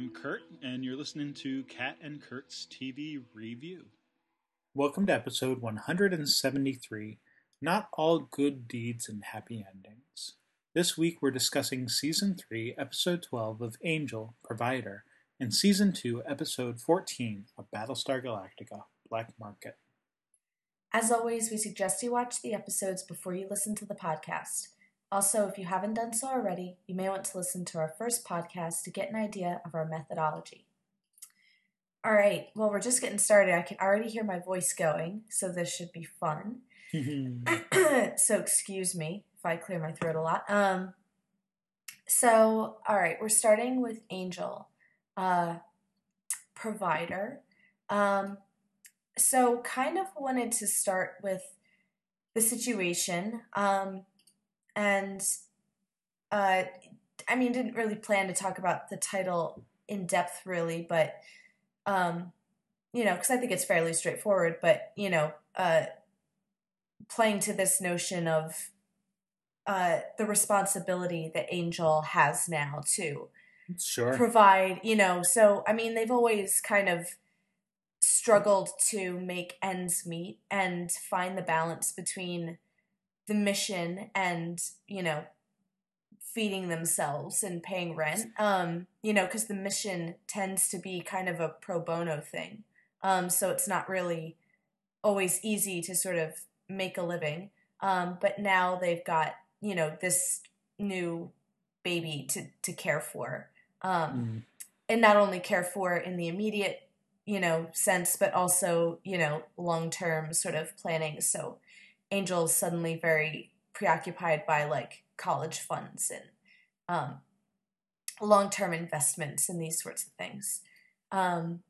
Kat. And I'm Kurt, and you're listening to Kat and Kurt's TV Review. Welcome to episode 173 Not All Good Deeds and Happy Endings. This week we're discussing Season 3, Episode 12 of Angel, Provider, and Season 2, Episode 14 of Battlestar Galactica, Black Market. As always, we suggest you watch the episodes before you listen to the podcast. Also, if you haven't done so already, you may want to listen to our first podcast to get an idea of our methodology. All right, well, we're just getting started. I can already hear my voice going, so this should be fun. so, excuse me if I clear my throat a lot. Um, so, all right, we're starting with Angel, uh, provider. Um, so, kind of wanted to start with the situation. Um, and uh, I mean, didn't really plan to talk about the title in depth, really, but um, you know, because I think it's fairly straightforward. But you know, uh, playing to this notion of uh, the responsibility that Angel has now to Sure. provide, you know, so I mean, they've always kind of struggled to make ends meet and find the balance between the mission and, you know, feeding themselves and paying rent. Um, you know, because the mission tends to be kind of a pro bono thing. Um, so it's not really always easy to sort of make a living. Um, but now they've got, you know, this new baby to, to care for. Um, Mm. and not only care for in the immediate you know sense but also you know long term sort of planning so angel's suddenly very preoccupied by like college funds and um, long term investments and these sorts of things. Um,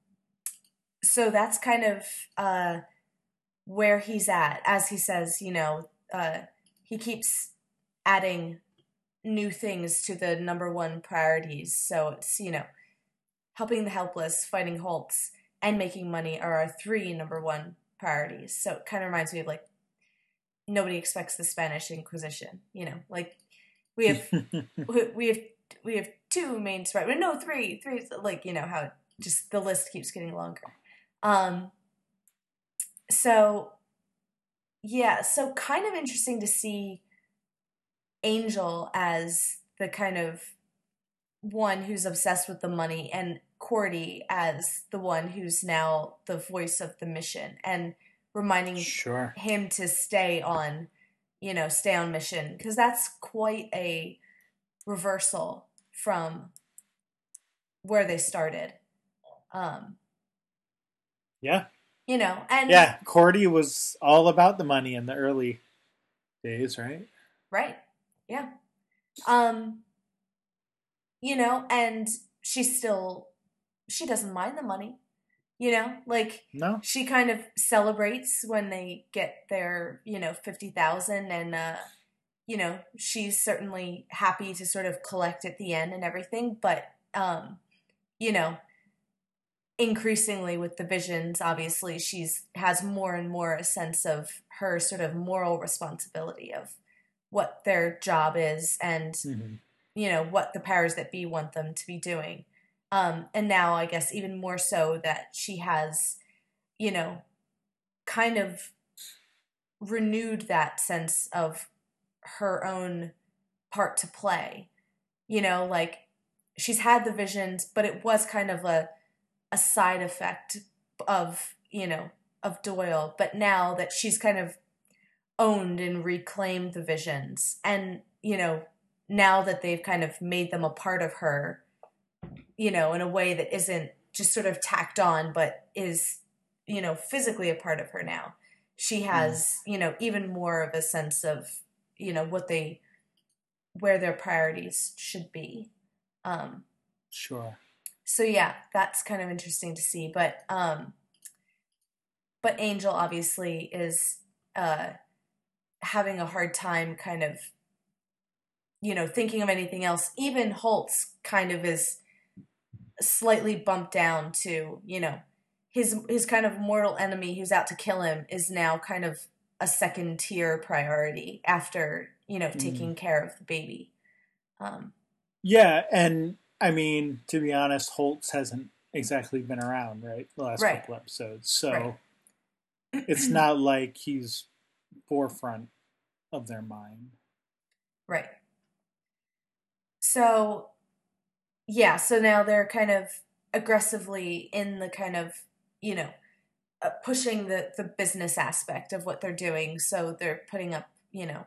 so that's kind of uh, where he's at. As he says you know uh, he keeps adding new things to the number one priorities. So it's you know helping the helpless, fighting Holtz, and making money are our three number one priorities. So it kind of reminds me of like nobody expects the Spanish Inquisition. You know, like we have we we have we have two main priorities. No, three, three. Like you know how just the list keeps getting longer. Um. So yeah, so kind of interesting to see Angel as the kind of one who's obsessed with the money and Cordy as the one who's now the voice of the mission and reminding Sure. him to stay on, you know, stay on mission because that's quite a reversal from where they started. Um, Yeah. you know, and Yeah. Cordy was all about the money in the early days, right? Right. Yeah. Um you know, and she still she doesn't mind the money. You know, like No? she kind of celebrates when they get their, you know, 50,000 and uh you know, she's certainly happy to sort of collect at the end and everything, but um you know, increasingly with the visions obviously she's has more and more a sense of her sort of moral responsibility of what their job is and Mhm. you know what the powers that be want them to be doing um and now i guess even more so that she has you know kind of renewed that sense of her own part to play. You know like she's had the visions but it was kind of a a side effect of you know of doyle. But now that she's kind of owned and reclaimed the visions and you know now that they've kind of made them a part of her you know in a way that isn't just sort of tacked on but is you know physically a part of her now. She has you know even more of a sense of you know what they where their priorities should be. Um Sure. so yeah that's kind of interesting to see but um but angel obviously is uh having a hard time kind of you know thinking of anything else. Even holtz kind of is slightly bumped down to you know his his kind of mortal enemy who's out to kill him is now kind of a second tier priority after you know Mm. taking care of the baby um Yeah, and I mean, to be honest, Holtz hasn't exactly been around, right? The last Right. couple episodes, so Right. it's not like he's forefront of their mind. Right. So, yeah, so now they're kind of aggressively in the kind of, you know, uh, pushing the the business aspect of what they're doing. So they're putting up, you know,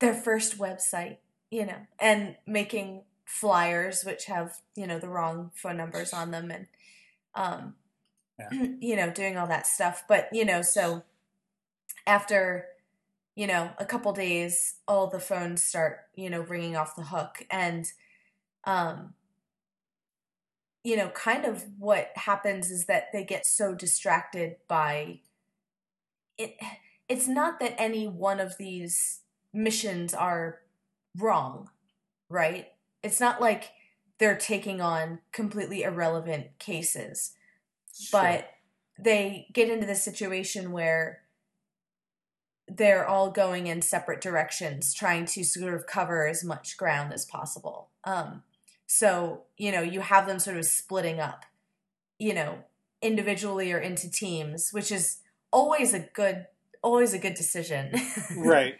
their first website, you know, and making flyers which have, you know, the wrong phone numbers on them and um Yeah. you know, doing all that stuff. But, you know, so after you know, a couple days, all the phones start, you know, ringing off the hook. And, um, you know, kind of what happens is that they get so distracted by it. It's not that any one of these missions are wrong, right? It's not like they're taking on completely irrelevant cases but they get into this situation where they're all going in separate directions trying to sort of cover as much ground as possible um, so you know you have them sort of splitting up you know individually or into teams which is always a good always a good decision right,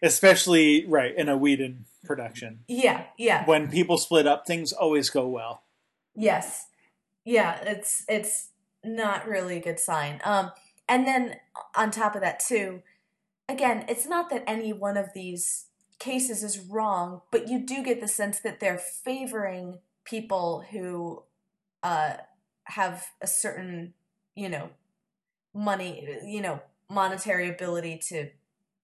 especially right in a Whedon production. yeah yeah When people split up, things always go well. Yes. Yeah, it's it's not really a good sign. Um and then on top of that too, again, it's not that any one of these cases is wrong, but you do get the sense that they're favoring people who uh have a certain, you know, money, you know, monetary ability to,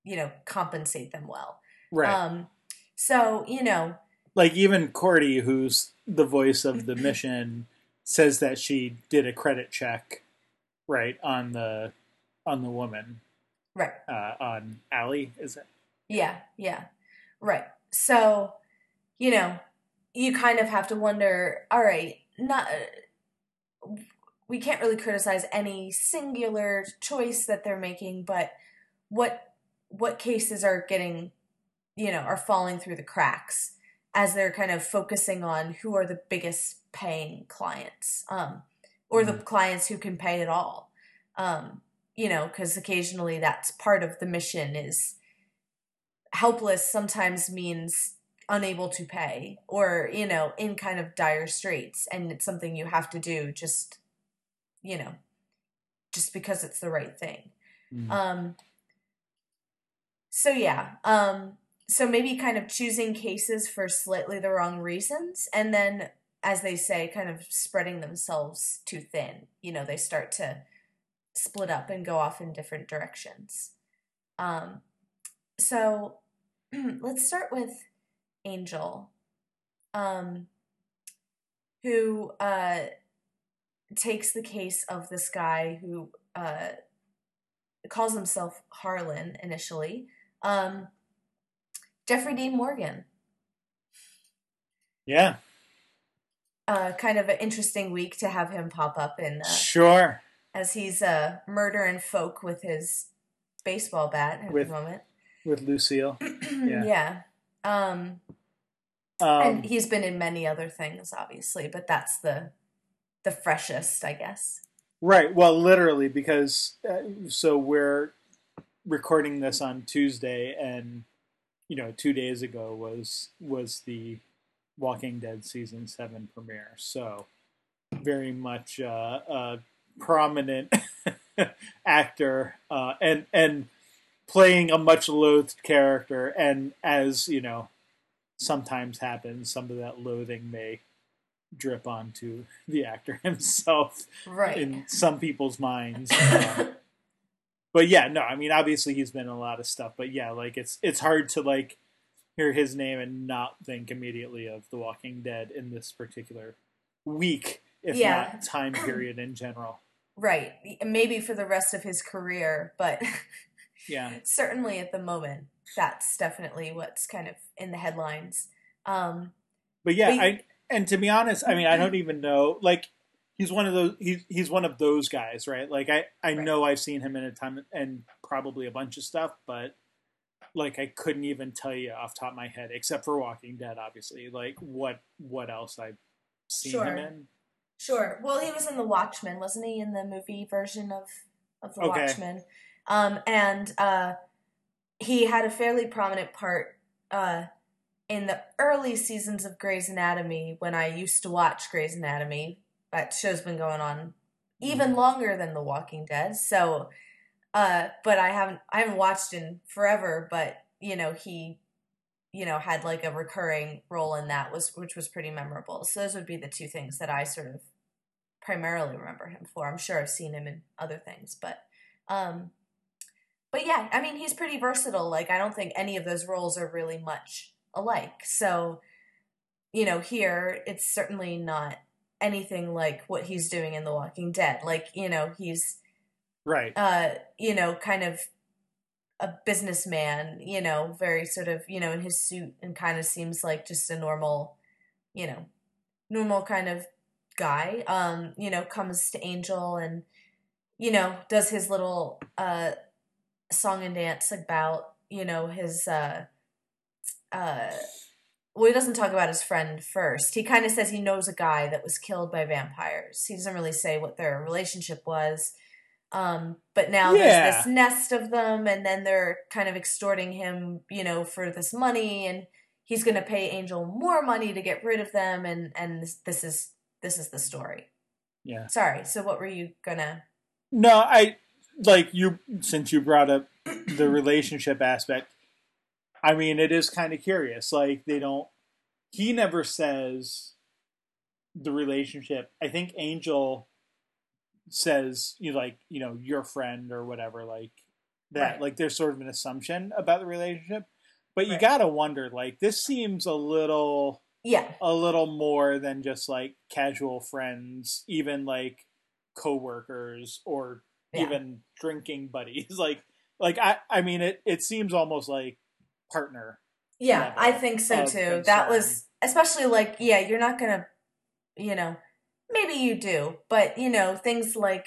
you know, compensate them well. Right. Um so, you know, like even Cordy, who's the voice of the mission, says that she did a credit check, right on the on the woman, right. uh, on Allie. Is it? Yeah, yeah. Right. So, you know, you kind of have to wonder, all right, not we can't really criticize any singular choice that they're making, but what what cases are getting, you know, are falling through the cracks as they're kind of focusing on who are the biggest paying clients um or the clients who can pay at all. Um you know, because occasionally that's part of the mission is helpless sometimes means unable to pay or you know in kind of dire straits. And it's something you have to do just you know just because it's the right thing. Mm. um so yeah um so maybe kind of choosing cases for slightly the wrong reasons and then as they say kind of spreading themselves too thin. You know they start to split up and go off in different directions. Um so let's start with Angel, um, who uh, takes the case of this guy who uh, calls himself Harlan initially, um, Jeffrey Dean Morgan. Yeah, Uh, kind of an interesting week to have him pop up in uh, sure. as he's uh, murdering folk with his baseball bat at With- the moment. With Lucille, Yeah. yeah. Um, um, and he's been in many other things obviously but that's the the freshest i guess right. Well, literally, because uh, so we're recording this on Tuesday, and you know, two days ago was was the Walking Dead season seven premiere. So very much uh, a prominent actor, uh, and and playing a much loathed character, and as you know, sometimes happens, some of that loathing may drip onto the actor himself right in some people's minds. Um, but yeah, no, I mean obviously he's been in a lot of stuff, but yeah, like it's it's hard to like hear his name and not think immediately of The Walking Dead in this particular week, if Yeah. not time period in general. right maybe for the rest of his career but Yeah. certainly at the moment that's definitely what's kind of in the headlines um But yeah, But- I and to be honest, I mean I don't even know like he's one of those he's he's one of those guys, right? Like I I Right. know I've seen him in a ton and probably a bunch of stuff, but like I couldn't even tell you off the top of my head except for Walking Dead obviously. Like what what else I've seen Sure. him in. Sure. Well, he was in The Watchmen, wasn't he? In the movie version of of The Okay. Watchmen, um, and uh, he had a fairly prominent part uh, in the early seasons of Grey's Anatomy when I used to watch Grey's Anatomy. That show's been going on even Mhm. longer than The Walking Dead. So, uh, but I haven't I haven't watched in forever. But you know he, you know, had like a recurring role in that was which was pretty memorable. So those would be the two things that I sort of primarily remember him for. I'm sure I've seen him in other things, but um, but yeah, I mean he's pretty versatile. Like I don't think any of those roles are really much alike. So, you know, here it's certainly not anything like what he's doing in The Walking Dead. Like, you know, he's Right. uh, you know, kind of a businessman, you know, very sort of, you know, in his suit and kind of seems like just a normal, you know, normal kind of guy. Um, you know, comes to Angel and, you know, does his little uh song and dance about, you know, his uh uh well, he doesn't talk about his friend first. He kind of says he knows a guy that was killed by vampires. He doesn't really say what their relationship was. Um, but now Yeah. there's this nest of them, and then they're kind of extorting him, you know, for this money, and he's going to pay Angel more money to get rid of them, and and this, this is this is the story. Yeah. Sorry. So what were you gonna? No, I like you since you brought up the relationship aspect. I mean, it is kind of curious. Like they don't. He never says the relationship. I think Angel says you like you know your friend or whatever like that. Right. Like there's sort of an assumption about the relationship, but you Right. gotta wonder. Like this seems a little Yeah. a little more than just like casual friends, even like coworkers or Yeah. even drinking buddies. Like like I I mean it it seems almost like partner. Yeah, I think so too. That was especially like, yeah, you're not gonna, you know, maybe you do, but you know, things like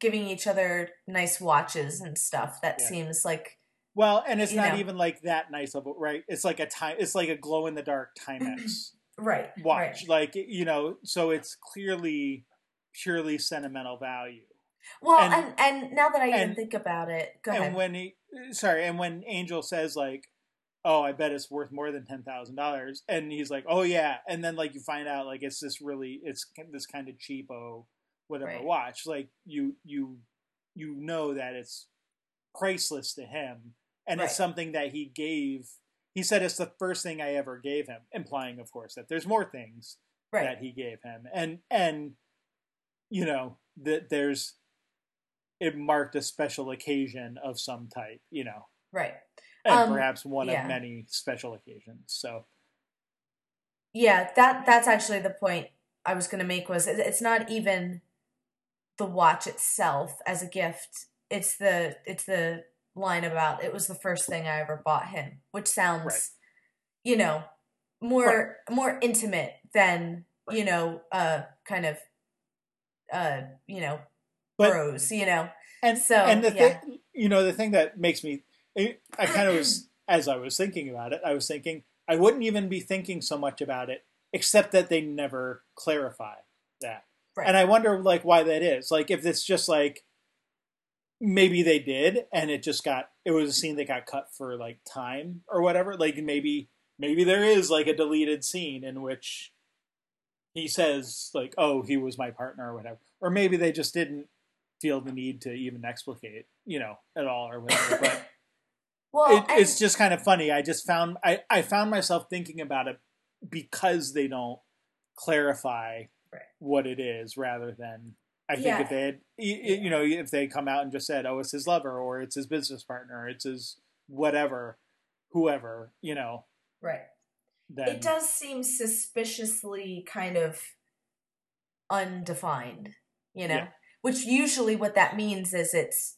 giving each other nice watches and stuff. That Yeah. seems like Well, and it's not know. even like that nice of it, right? It's like a time it's like a glow in the dark Timex right. watch. Right. Like you know, so it's clearly purely sentimental value. Well, and- and, and now that I even think about it, go ahead. and when he sorry and when angel says like oh i bet it's worth more than $10000 and he's like oh yeah and then like you find out like it's this really it's this kind of cheapo whatever Right. watch like you you you know that it's priceless to him and Right. it's something that he gave he said it's the first thing i ever gave him implying of course that there's more things right. that he gave him and and you know that there's it marked a special occasion of some type you know right. and Um, perhaps one yeah. of many special occasions so Yeah, that that's actually the point I was going to make was it's not even the watch itself as a gift. It's the it's the line about it was the first thing I ever bought him, which sounds Right. you know more more intimate than, you know, uh kind of uh, you know, But- bros, you know. and So, and the yeah. thing you know the thing that makes me eh, i I kind of was as i was thinking about it i was thinking i wouldn't even be thinking so much about it except that they never clarify that Right. and i wonder like why that is like if it's just like maybe they did and it just got it was a scene that got cut for like time or whatever like maybe maybe there is like a deleted scene in which he says like oh he was my partner or whatever or maybe they just didn't feel the need to even explicate you know at all or whatever but Well, it, it's just kind of funny i just found I, I found myself thinking about it because they don't clarify Right. what it is rather than i think Yeah. if they had you know if they come out and just said oh it's his lover or it's his business partner it's his whatever whoever you know right. then It does seem suspiciously kind of undefined, you know? Yeah. Which usually what that means is it's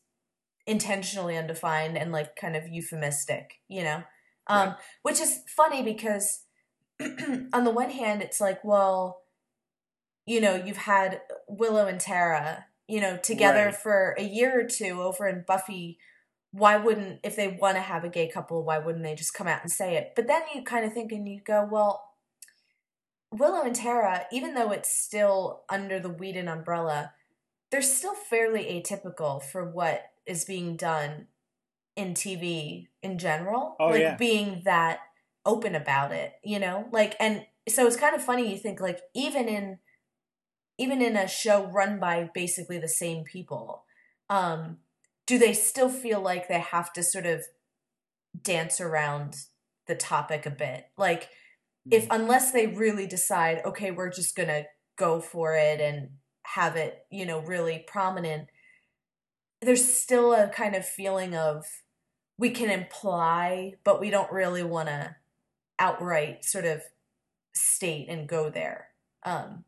intentionally undefined and like kind of euphemistic, you know? Um, Right. Which is funny because on the one hand, it's like, well, you know, you've had Willow and Tara, you know, together Right. for a year or two over in Buffy. Why wouldn't, if they want to have a gay couple, why wouldn't they just come out and say it? But then you kind of think and you go, well, Willow and Tara, even though it's still under the Whedon umbrella, they're still fairly atypical for what is being done in TV in general. Oh, like yeah. being that open about it, you know? Like and so it's kind of funny you think like even in even in a show run by basically the same people, um, do they still feel like they have to sort of dance around the topic a bit? Like if unless they really decide okay we're just gonna go for it and have it you know really prominent there's still a kind of feeling of we can imply but we don't really want to outright sort of state and go there. Um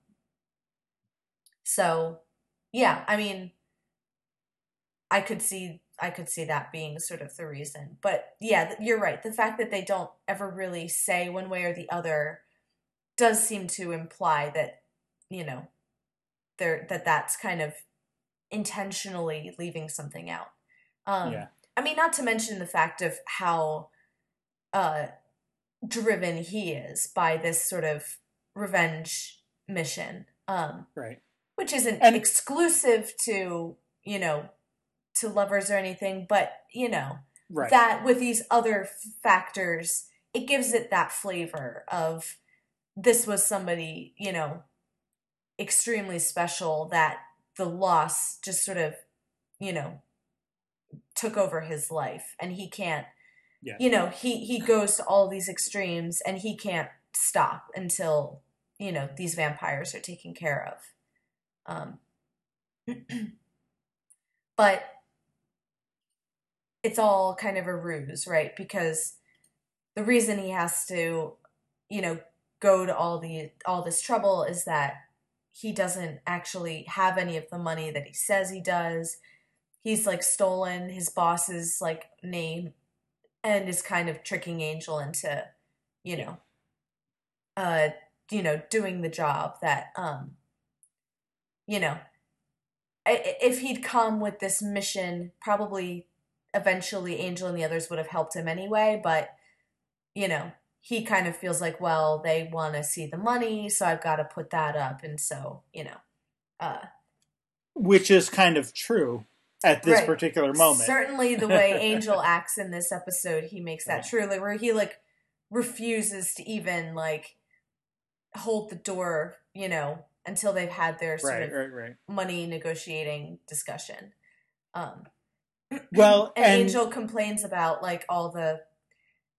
so yeah i mean i could see i could see that being sort of the reason but yeah you're right the fact that they don't ever really say one way or the other does seem to imply that you know there that that's kind of intentionally leaving something out um Yeah. i mean not to mention the fact of how uh driven he is by this sort of revenge mission um right. which isn't And- exclusive to you know to lovers or anything but you know Right. that with these other f- factors it gives it that flavor of this was somebody you know extremely special that the loss just sort of you know took over his life. And he can't Yeah. you know he he goes to all these extremes and he can't stop until you know these vampires are taken care of. Um but it's all kind of a ruse right? Because the reason he has to you know go to all the all this trouble is that he doesn't actually have any of the money that he says he does. He's like stolen his boss's like name and is kind of tricking angel into you know uh you know doing the job that um you know if he'd come with this mission probably eventually angel and the others would have helped him anyway but you know he kind of feels like well they want to see the money so i've got to put that up and so you know uh Which is kind of true at this Right. particular moment. Certainly, the way Angel acts in this episode, he makes that Right. true. Like where he like refuses to even like hold the door, you know, until they've had their sort right, of money negotiating discussion. Um, Well, and, and Angel complains about like all the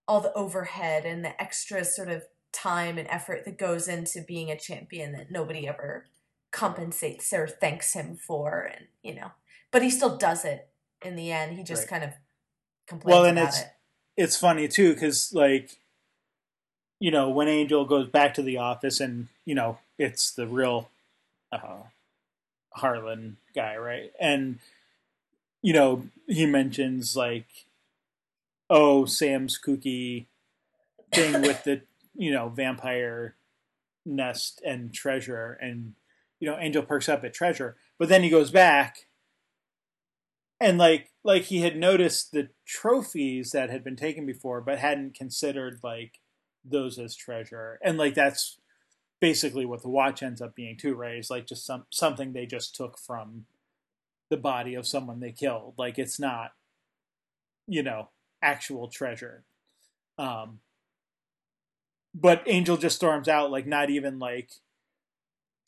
all the overhead and the extra sort of time and effort that goes into being a champion that nobody ever compensates or thanks him for and you know. But he still does it in the end. He just Right. kind of complains Well, and it's- it. it's funny too because like you know when angel goes back to the office and you know it's the real uh harlan guy right? And you know he mentions like oh sam's kooky thing with the you know vampire nest and treasure and you know angel perks up at treasure. But then he goes back and like like he had noticed the trophies that had been taken before but hadn't considered like those as treasure. And like that's basically what the watch ends up being too right? It's like just some something they just took from the body of someone they killed. Like it's not you know actual treasure um but angel just storms out like not even like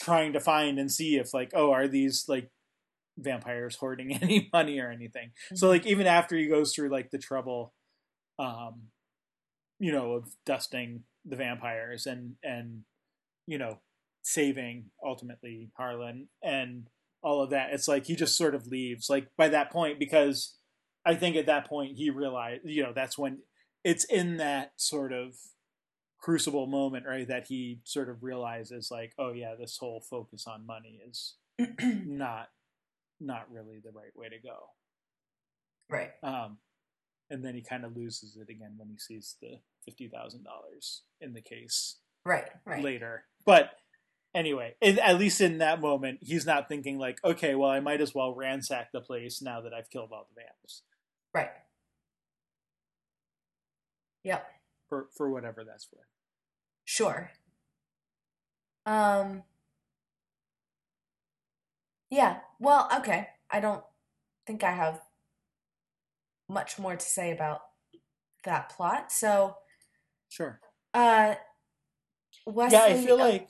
trying to find and see if like oh are these like vampires hoarding any money or anything so Mm-hmm. like even after he goes through like the trouble um you know of dusting the vampires and and you know saving ultimately harlan and all of that it's like he just sort of leaves like by that point because i think at that point he realized you know that's when it's in that sort of crucible moment right that he sort of realizes like oh yeah this whole focus on money is not not really the right way to go. Right. Um and then he kind of loses it again when he sees the $50,000 in the case right right. later. But anyway at least in that moment he's not thinking like okay well i might as well ransack the place now that i've killed all the vamps right yep for for whatever that's worth Sure. Um. Yeah. Well, okay. I don't think I have much more to say about that plot. So, Sure. uh, Wesley. yeah, I feel oh, like.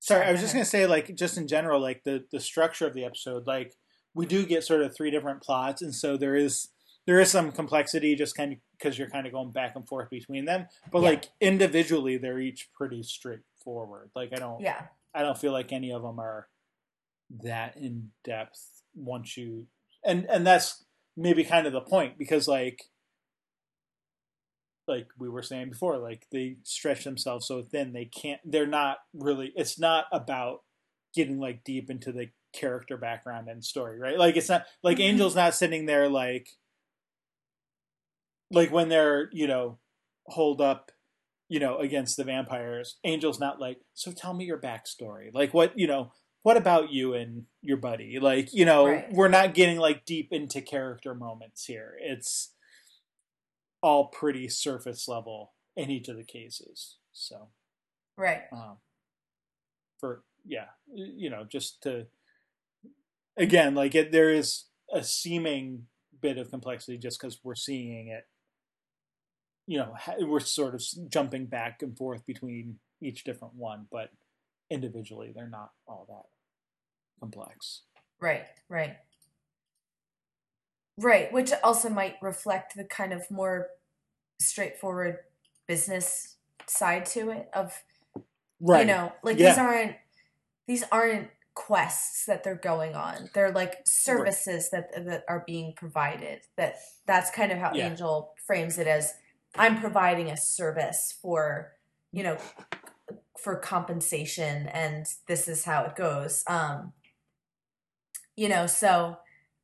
Sorry, I was just gonna say, like, just in general, like the the structure of the episode, like we do get sort of three different plots, and so there is there is some complexity, just kind of because you're kind of going back and forth between them. But Yeah. like individually, they're each pretty straightforward. Like I don't, yeah. I don't feel like any of them are that in depth once you and and that's maybe kind of the point because like like we were saying before like they stretch themselves so thin they can't they're not really it's not about getting like deep into the character background and story right like it's not like Mhm. angel's not sitting there like like when they're you know hold up you know against the vampires angel's not like so tell me your backstory like what you know what about you and your buddy like you know Right. we're not getting like deep into character moments here it's all pretty surface level in each of the cases so Right. um, for yeah you know just to again like it there is a seeming bit of complexity just because we're seeing it you know we're sort of jumping back and forth between each different one but individually they're not all that complex Right, right. Right, which also might reflect the kind of more straightforward business side to it of right you know, like Yeah. these aren't these aren't quests that they're going on. They're like services that that are being provided. That that's kind of how Yeah. Angel frames it as I'm providing a service for, you know, for compensation and this is how it goes. Um you know, so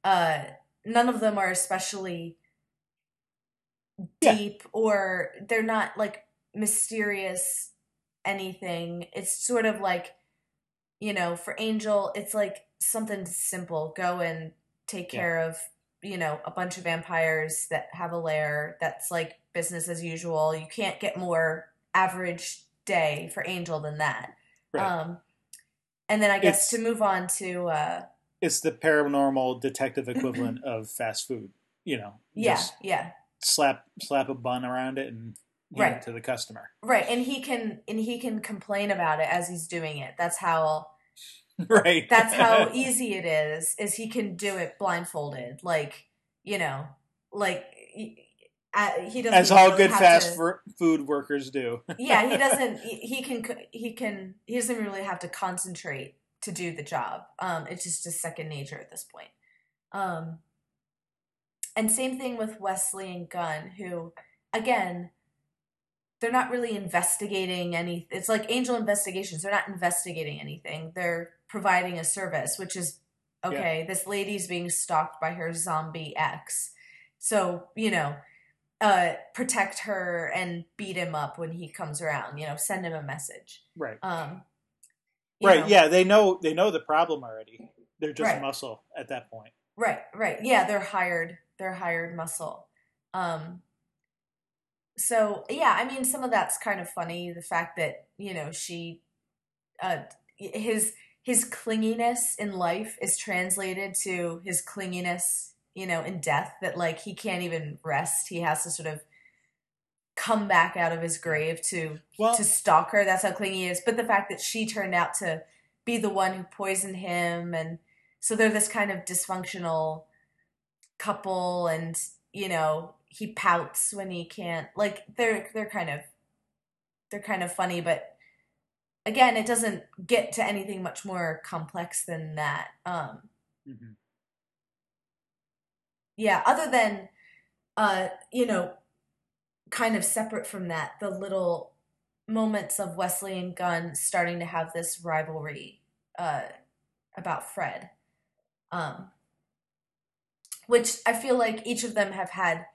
uh none of them are especially Yeah. deep or they're not like mysterious anything. It's sort of like, you know, for Angel, it's like something simple. Go and take Yeah. care of, you know, a bunch of vampires that have a lair. That's like business as usual. You can't get more average day for Angel than that. Right. Um, and then I guess It's- to move on to, uh, it's the paranormal detective equivalent of fast food you know yeah, yeah. slap slap a bun around it and hand Right. it to the customer Right, and he can and he can complain about it as he's doing it. That's how right that's how easy it is. Is he can do it blindfolded, like you know, like he, uh, he doesn't. as all good fast to- food workers do yeah, he doesn't. He, he can. He can. He doesn't really have to concentrate to do the job. Um, it's just a second nature at this point. Um, and same thing with Wesley and Gunn, who, again, they're not really investigating any. It's like angel investigations. They're not investigating anything. They're providing a service, which is okay. This lady's being stalked by her zombie ex, so you know uh protect her and beat him up when he comes around you know send him a message right um right know, yeah they know they know the problem already. They're just Right. muscle at that point. Right right. Yeah they're hired they're hired muscle. Um so yeah i mean some of that's kind of funny the fact that you know she uh his his clinginess in life is translated to his clinginess you know in death that like he can't even rest. He has to sort of come back out of his grave to well to stalk her. That's how clingy he is. But the fact that she turned out to be the one who poisoned him, and so they're this kind of dysfunctional couple, and you know he pouts when he can't. Like they're they're kind of they're kind of funny, but again, it doesn't get to anything much more complex than that. Um, mhm. yeah other than uh you know kind of separate from that the little moments of wesley and gunn starting to have this rivalry uh about fred. Um which i feel like each of them have had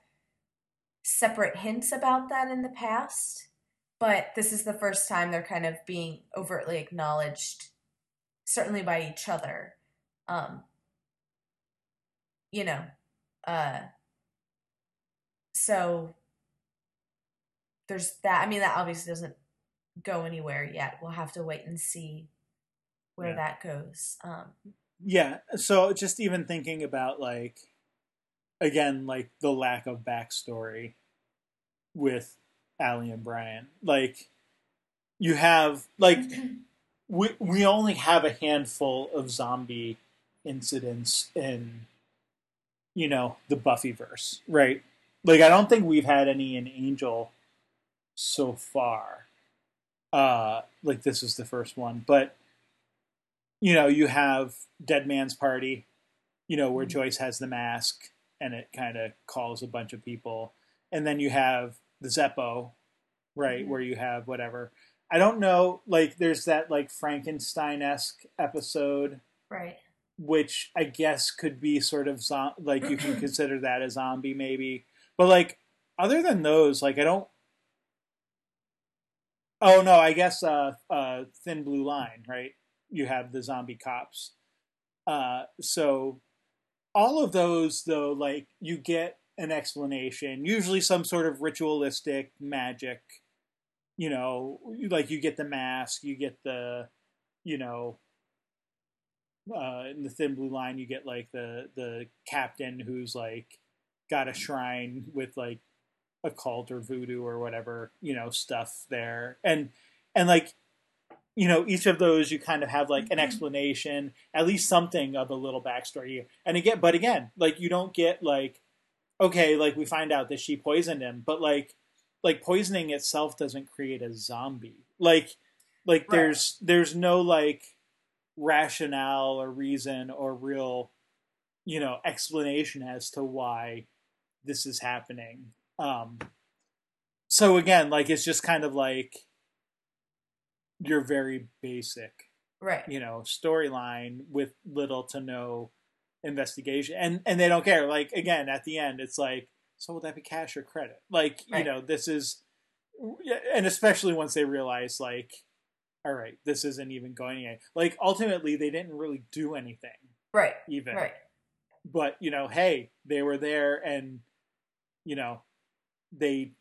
separate hints about that in the past but this is the first time they're kind of being overtly acknowledged certainly by each other. Um you know uh so there's that i mean that obviously doesn't go anywhere yet. We'll have to wait and see where Yeah. that goes. Um, Yeah. So just even thinking about like again, like the lack of backstory with Allie and Brian. Like you have like we we only have a handful of zombie incidents in you know the Buffyverse, right? Like I don't think we've had any in Angel so far. Uh like this is the first one, but you know, you have Dead Man's Party, you know, where Mhm. Joyce has the mask and it kind of calls a bunch of people. And then you have the Zeppo, right, Mhm. where you have whatever. I don't know, like, there's that, like, Frankenstein esque episode, right. which I guess could be sort of, zo- like, you can consider that a zombie, maybe. But, like, other than those, like, I don't. Oh, no, I guess uh, uh, Thin Blue Line, right? You have the zombie cops. Uh, so all of those, though, like, you get an explanation, usually some sort of ritualistic magic. You know, like, you get the mask, you get the, you know, uh, in the thin blue line, you get like the the captain who's like got a shrine with like occult or voodoo or whatever you know stuff there, and and like you know each of those you kind of have like an mm-hmm. explanation, at least something of a little backstory. And again, but again, like you don't get like okay, like we find out that she poisoned him, but like like poisoning itself doesn't create a zombie. Like like Right. there's there's no like rationale or reason or real you know explanation as to why this is happening um so again like it's just kind of like your very basic Right. you know storyline with little to no investigation. And and they don't care. Like again at the end it's like so will that be cash or credit? Like you know this is and especially once they realize like all right this isn't even going anywhere. Like ultimately they didn't really do anything. Right. even. Right. but you know hey they were there and you know they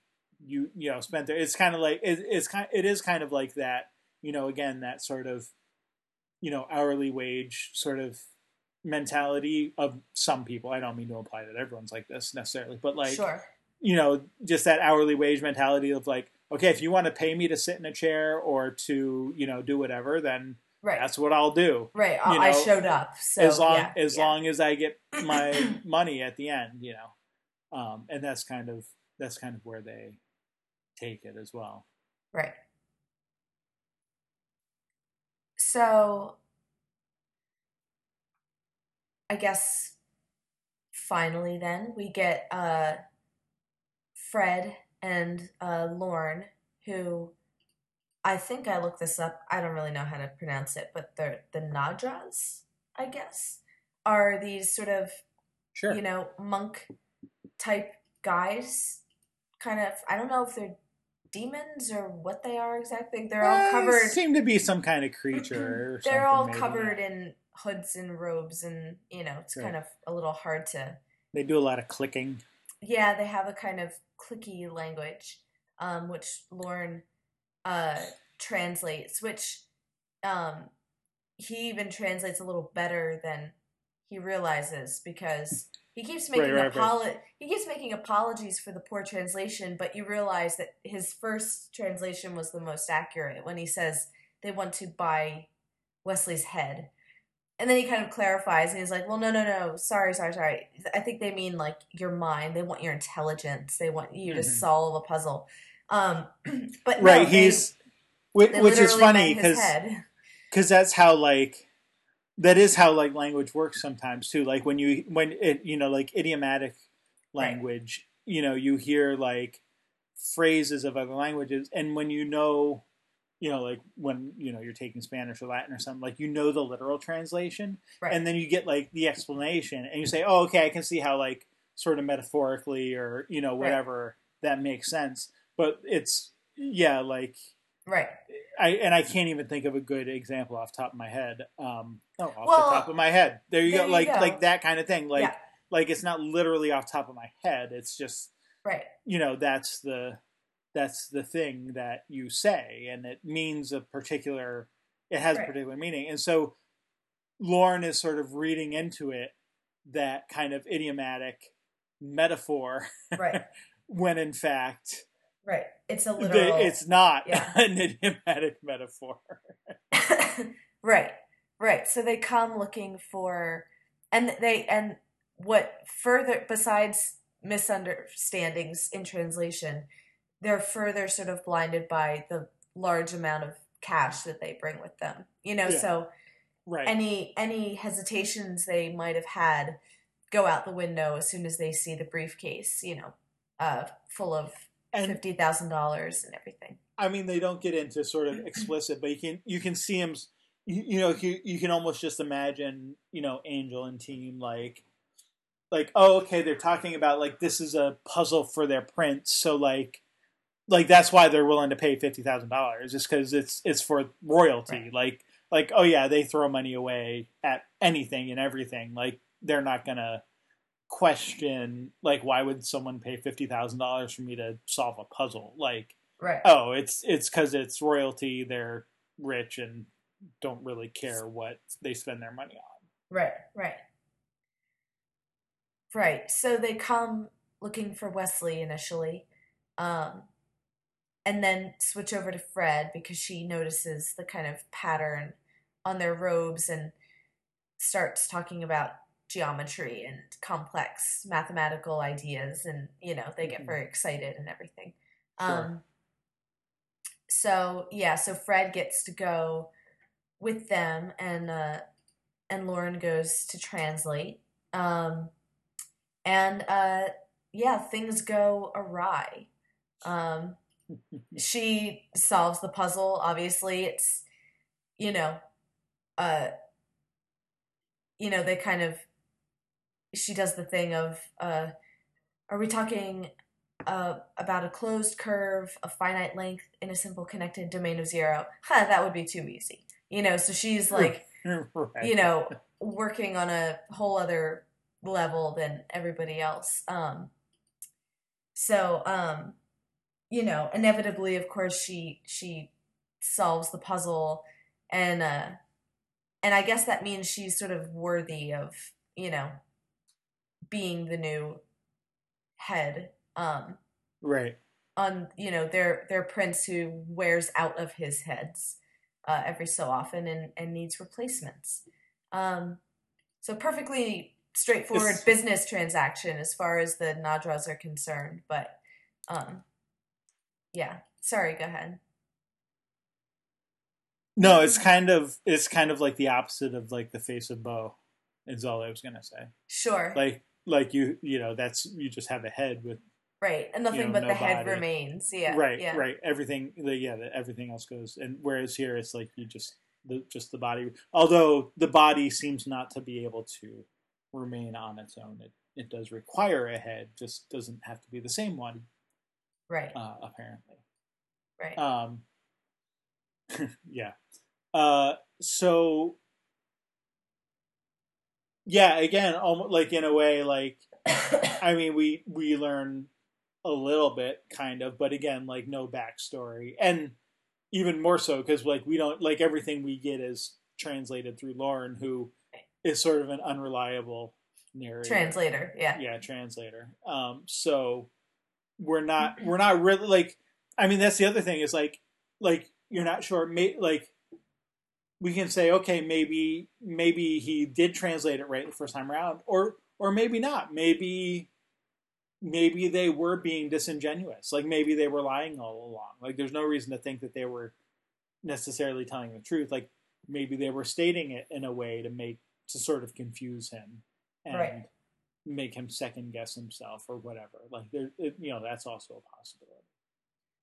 you you know spent there it's kind of like it, it's kind it is kind of like that you know again that sort of you know hourly wage sort of mentality of some people i don't mean to imply that everyone's like this necessarily but like sure. you know just that hourly wage mentality of like okay if you want to pay me to sit in a chair or to you know do whatever then Right. that's what i'll do right. you I I showed up. So as long yeah, as yeah. long as I get my money at the end, you know, um, and that's kind of that's kind of where they take it as well. Right. So I guess finally then we get uh Fred and uh Lorne who I think I looked this up. I don't really know how to pronounce it, but they're the Nahdras, I guess, are these sort of Sure. you know, monk type guys. Kind of, I don't know if they're demons or what they are exactly. They're all covered. Seem to be some kind of creature. Or They're all maybe. covered in hoods and robes, and you know, it's Right. kind of a little hard to. They do a lot of clicking. Yeah, they have a kind of clicky language, um, which Lorne uh, translates, which um, he even translates a little better than he realizes because he keeps making Right, right, right. he keeps making apologies for the poor translation, but you realize that his first translation was the most accurate when he says they want to buy Wesley's head. And then he kind of clarifies and he's like, Well, no, no, no, sorry, sorry, sorry. I think they mean like your mind. They want your intelligence. They want you to Mhm. solve a puzzle. Um, but right. they- he's whi- they which is funny because because that's how like that is how like language works sometimes too like when you when it you know like idiomatic Right. language you know you hear like phrases of other languages and when you know you know like when you know you're taking spanish or latin or something like you know the literal translation Right. and then you get like the explanation and you say oh okay i can see how like sort of metaphorically or you know Right. whatever that makes sense but it's yeah like right. I and I can't even think of a good example off the top of my head. Um, oh, off Well, the top of my head. There you there go. you Like go. like that kind of thing. Like Yeah. like it's not literally off the top of my head. It's just Right. you know that's the that's the thing that you say, and it means a particular. It has Right. a particular meaning, and so Lorne is sort of reading into it that kind of idiomatic metaphor Right. when in fact Right. It's a literal. it's not yeah. an idiomatic metaphor. right. Right. So they come looking for, and they and what further besides misunderstandings in translation, they're further sort of blinded by the large amount of cash that they bring with them. You know, Yeah. so Right. any any hesitations they might have had go out the window as soon as they see the briefcase. You know, uh, full of and fifty thousand dollars and everything. I mean, they don't get into sort of explicit, but you can you can see him. You, you know, you, you can almost just imagine, you know, Angel and team like, like, oh, okay, they're talking about like this is a puzzle for their prince, so like, like that's why they're willing to pay fifty thousand dollars, just because it's it's for royalty. Right. Like, like, oh yeah, they throw money away at anything and everything. Like, they're not gonna question like why would someone pay fifty thousand dollars for me to solve a puzzle like Right. oh it's it's because it's royalty they're rich and don't really care what they spend their money on Right, right. Right. So they come looking for Wesley initially, um, and then switch over to Fred because she notices the kind of pattern on their robes and starts talking about geometry and complex mathematical ideas and you know they get Mhm. very excited and everything Sure. um so yeah so fred gets to go with them and uh and Lorne goes to translate um and uh yeah things go awry um she solves the puzzle obviously it's you know uh you know they kind of she does the thing of uh are we talking uh about a closed curve a finite length in a simple connected domain of zero? Huh that would be too easy. You know so she's like right. you know working on a whole other level than everybody else. Um so um you know inevitably of course she she solves the puzzle and uh and i guess that means she's sort of worthy of you know being the new head um right on you know their their prince who wears out of his heads uh, every so often and, and needs replacements. Um, so perfectly straightforward It's- business transaction as far as the Nahdras are concerned. But um, yeah, sorry, go ahead. no it's kind of it's kind of like the opposite of like the face of Boe is all i was gonna say Sure, like like you you know that's you just have a head with right, and nothing know, but no the head body. remains. Yeah, right yeah, right everything the, yeah the, everything else goes and whereas here it's like you just the just the body although the body seems not to be able to remain on its own it it does require a head just doesn't have to be the same one right, uh, apparently right. um yeah uh so yeah again almost like in a way like I mean, we we learn a little bit, kind of, but again, like no backstory, and even more so because like we don't like everything we get is translated through Lorne, who is sort of an unreliable narrator, Translator, yeah, yeah, translator. Um, so we're not we're not really like. I mean, that's the other thing is like like you're not sure. May, like we can say, okay, maybe maybe he did translate it right the first time around, or or maybe not. Maybe maybe they were being disingenuous. Like maybe they were lying all along. Like there's no reason to think that they were necessarily telling the truth. Like maybe they were stating it in a way to make to sort of confuse him and Right. make him second guess himself or whatever. Like there, it, you know, that's also a possibility.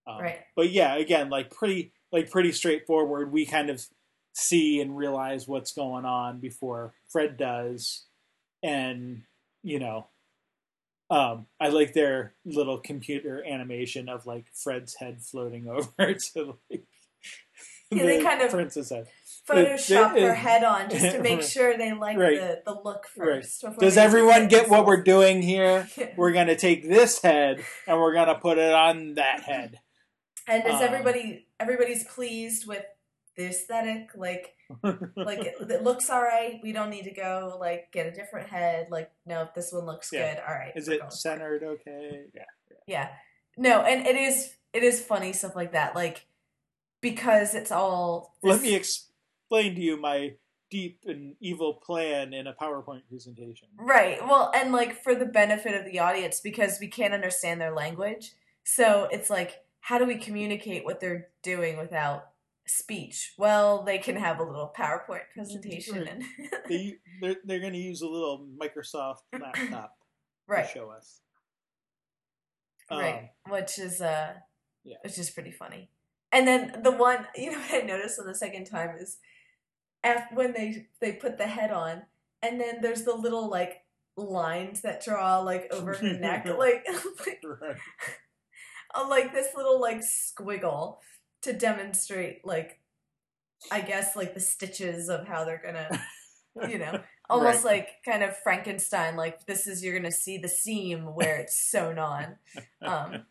Um, Right. But yeah, again, like pretty, like pretty straightforward. We kind of see and realize what's going on before Fred does, and you know, um, I like their little computer animation of like Fred's head floating over to like Yeah, they the kind of- princess head. Photoshop it- her head on just to make sure they like Right. the, the look first. before Does everyone get what we're doing here? whole- We're gonna take this head and we're gonna put it on that head. And is Um, everybody everybody's pleased with the aesthetic? Like like it, it looks all right. We don't need to go like get a different head. Like no, this one looks Yeah. good. All right. is it centered okay? Yeah. Yeah. No, and it is it is funny stuff like that. Like because it's all Let me explain to you my deep and evil plan in a PowerPoint presentation. Right. Well, and like for the benefit of the audience because we can't understand their language. So it's like how do we communicate what they're doing without speech? Well, they can have a little PowerPoint presentation and They, they're they're going to use a little Microsoft laptop right. to show us. right which is uh yeah. which is pretty funny and then the one you know what i noticed on the second time is after when they they put the head on and then there's the little like lines that draw like over her neck like like, Right. uh, like this little like squiggle to demonstrate like i guess like the stitches of how they're gonna you know almost Right. like kind of frankenstein like this is you're gonna see the seam where it's sewn on um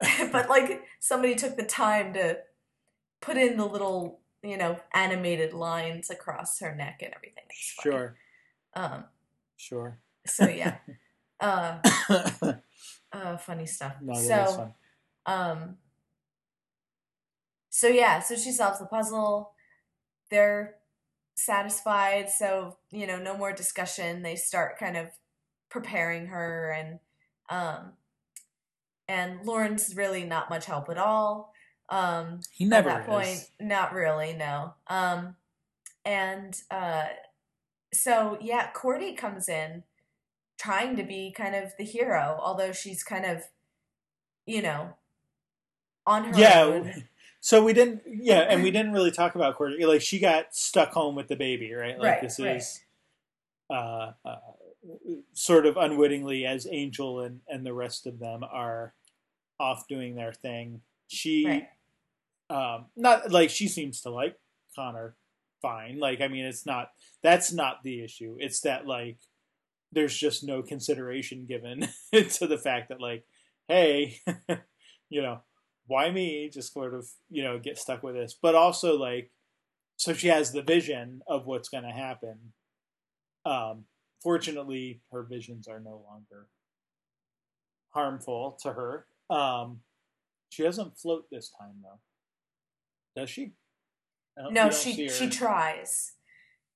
but like somebody took the time to put in the little you know animated lines across her neck and everything. Sure. um Sure. so yeah uh uh funny stuff is so um so yeah so she solves the puzzle they're satisfied so you know no more discussion they start kind of preparing her and um and Lorne's really not much help at all um He never at that point is. not really no um and uh so yeah cordy comes in trying to be kind of the hero although she's kind of you know on her Yeah. own So we didn't, yeah, and we didn't really talk about Cordy. Like she got stuck home with the baby, right? Like Right, this right. is uh, uh, sort of unwittingly as Angel and and the rest of them are off doing their thing. She, right um, not like she seems to like Connor fine. Like I mean, it's not that's not the issue. It's that like there's just no consideration given to the fact that like, hey, you know why me just sort of you know get stuck with this? But also like so she has the vision of what's going to happen. Um fortunately her visions are no longer harmful to her. Um she doesn't float this time though. Does she? No she she tries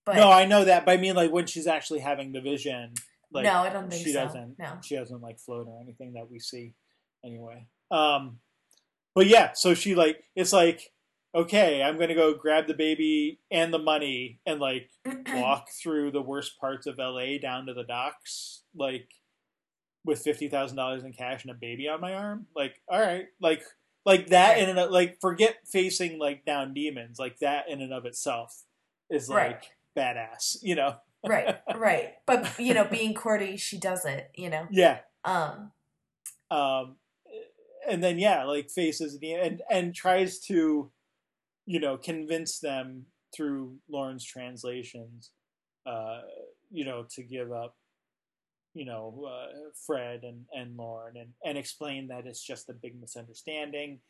but no i know that but i mean like when she's actually having the vision like no i don't think she so. doesn't no. she doesn't like float or anything that we see anyway. Um but yeah so she like it's like okay i'm gonna go grab the baby and the money and like walk through the worst parts of la down to the docks like with $50000 in cash and a baby on my arm. Like all right like like that in and like forget facing like down demons. Like that in and of itself is like Right. badass you know? Right right. But you know being cordy she does it you know? Yeah. Um. Um and then yeah like faces the and and tries to you know convince them through Lorne's translations uh you know to give up you know uh, fred and and Lorne and and explain that it's just a big misunderstanding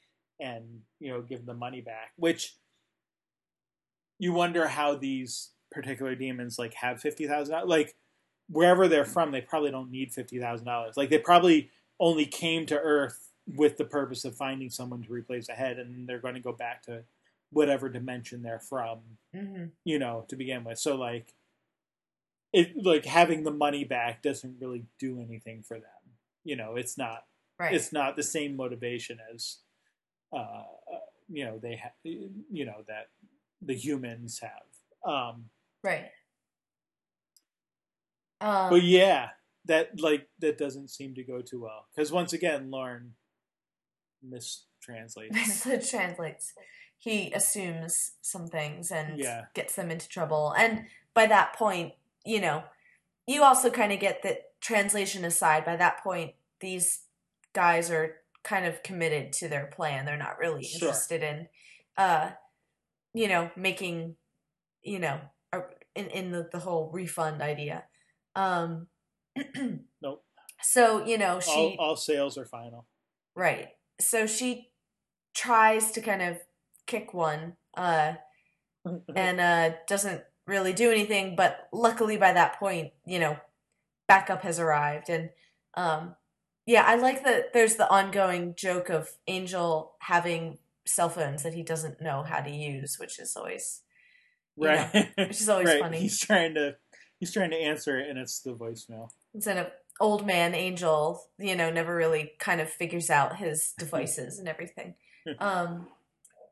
and you know give the money back which you wonder how these particular demons like have fifty thousand like wherever they're from they probably don't need fifty thousand dollars. Like they probably only came to Earth with the purpose of finding someone to replace a head, and they're going to go back to whatever dimension they're from, mhm. you know, to begin with. So like, it like having the money back doesn't really do anything for them. You know, it's not right it's not the same motivation as, uh, uh, you know, they ha- you know that the humans have. Um, right um but yeah, that like that doesn't seem to go too well because once again, Lorne mistranslates. it translates. He assumes some things and Yeah. gets them into trouble. And by that point, you know, you also kind of get that translation aside. By that point, these guys are kind of committed to their plan. They're not really Sure. interested in, uh, you know, making, you know, in in the, the whole refund idea. Um, Nope. So you know she all, all sales are final. Right. So she tries to kind of kick one uh, and uh, doesn't really do anything. But luckily, by that point, you know, backup has arrived, and um, yeah, I like that. There's the ongoing joke of Angel having cell phones that he doesn't know how to use, which is always you right, know, which is always right. funny. He's trying to he's trying to answer it, and it's the voicemail. Instead of old man Angel, you know, never really kind of figures out his devices and everything. Um,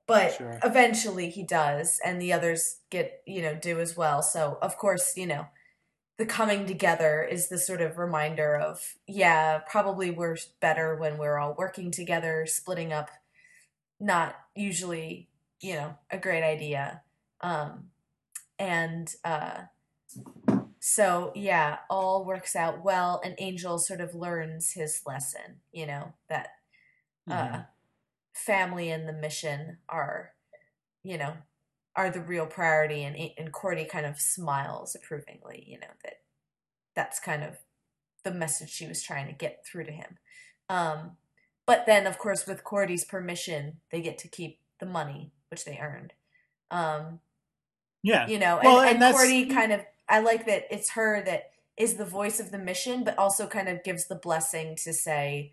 but Sure. eventually he does, and the others get you know do as well. So of course, you know, the coming together is the sort of reminder of yeah, probably we're better when we're all working together. Splitting up, not usually you know a great idea. Um, and uh, so yeah, all works out well, and Angel sort of learns his lesson. You know that uh, Mhm. family and the mission are, you know, are the real priority, and and Cordy kind of smiles approvingly. You know that that's kind of the message she was trying to get through to him. Um, but then, of course, with Cordy's permission, they get to keep the money which they earned. Um, Yeah, you know, Well, and, and and, Cordy kind of, I like that it's her that is the voice of the mission, but also kind of gives the blessing to say,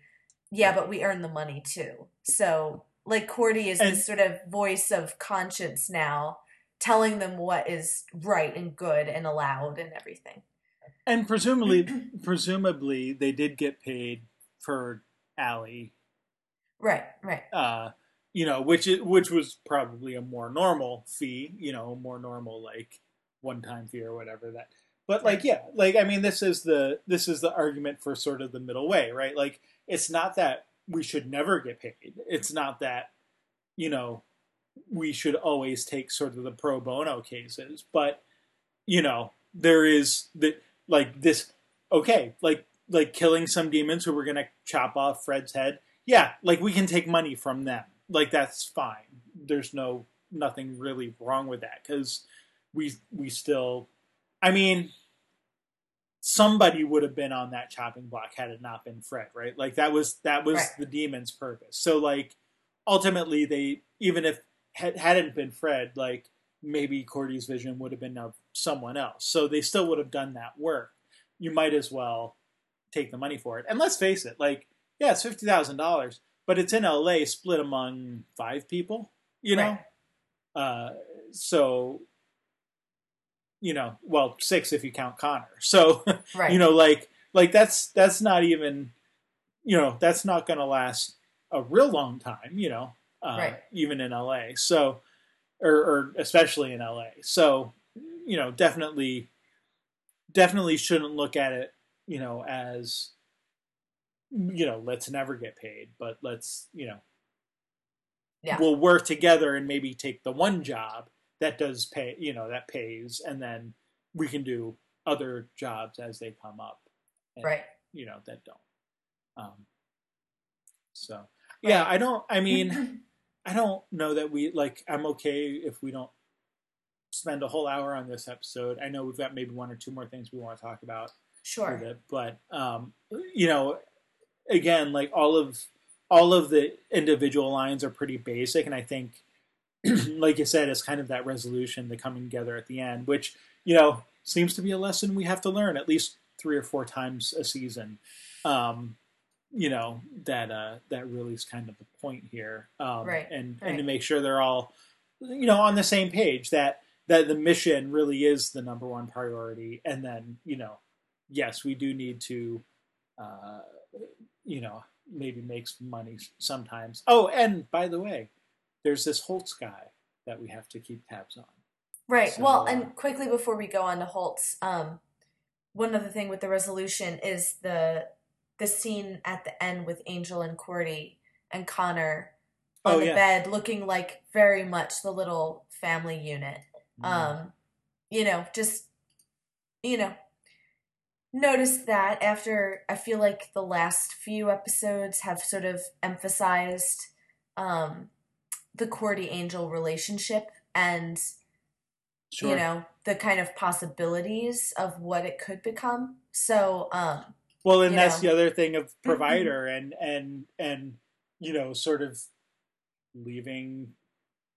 yeah, but we earn the money too. So, like, Cordy is And- this sort of voice of conscience now, telling them what is right and good and allowed and everything. and presumably, presumably they did get paid for Allie Right, right. uh, you know, which is, which was probably a more normal fee, you know, more normal like one time fee or whatever that. But like, yeah, like I mean, this is the this is the argument for sort of the middle way, right? Like, it's not that we should never get paid. It's not that you know we should always take sort of the pro bono cases, but you know, there is the like this. Okay, like like killing some demons who were gonna chop off Fred's head yeah, like we can take money from them. Like that's fine. There's no nothing really wrong with that because we we still. I mean, somebody would have been on that chopping block had it not been Fred, right? Like that was that was Right. the demon's purpose. So like ultimately, they even if had, hadn't been Fred, like maybe Cordy's vision would have been of someone else. So they still would have done that work. You might as well take the money for it. And let's face it, like yeah, it's fifty thousand dollars, but it's in LA, split among five people. You know, Right. uh, so you know, well, six if you count Connor. So Right. you know, like like that's that's not even you know that's not going to last a real long time. You know, uh, Right. even in LA. So or, or especially in LA. So you know, definitely definitely shouldn't look at it you know as you know let's never get paid but let's you know Yeah. we'll work together and maybe take the one job that does pay you know that pays and then we can do other jobs as they come up and, right. you know that don't um so yeah i don't i mean i don't know that we like i'm okay if we don't spend a whole hour on this episode i know we've got maybe one or two more things we want to talk about sure. it. But um, you know, again, like all of all of the individual lines are pretty basic, and I think, like you said, it's kind of that resolution, the coming together at the end, which you know seems to be a lesson we have to learn at least three or four times a season. Um, you know that uh, that really is kind of the point here, um, Right, and and to make sure they're all you know on the same page that that the mission really is the number one priority, and then you know yes, we do need to, uh, you know, maybe make some money sometimes. Oh, and by the way, there's this Holtz guy that we have to keep tabs on. Right. So, well, and quickly before we go on to Holtz, um, one other thing with the resolution is the the scene at the end with Angel and Cordy and Connor on Oh, the yeah. bed, looking like very much the little family unit. Mm. Um, you know, just you know, noticed that after I feel like the last few episodes have sort of emphasized um the Cordy Angel relationship and sure. you know the kind of possibilities of what it could become so um well, and that's know. the other thing of provider and and and you know, sort of leaving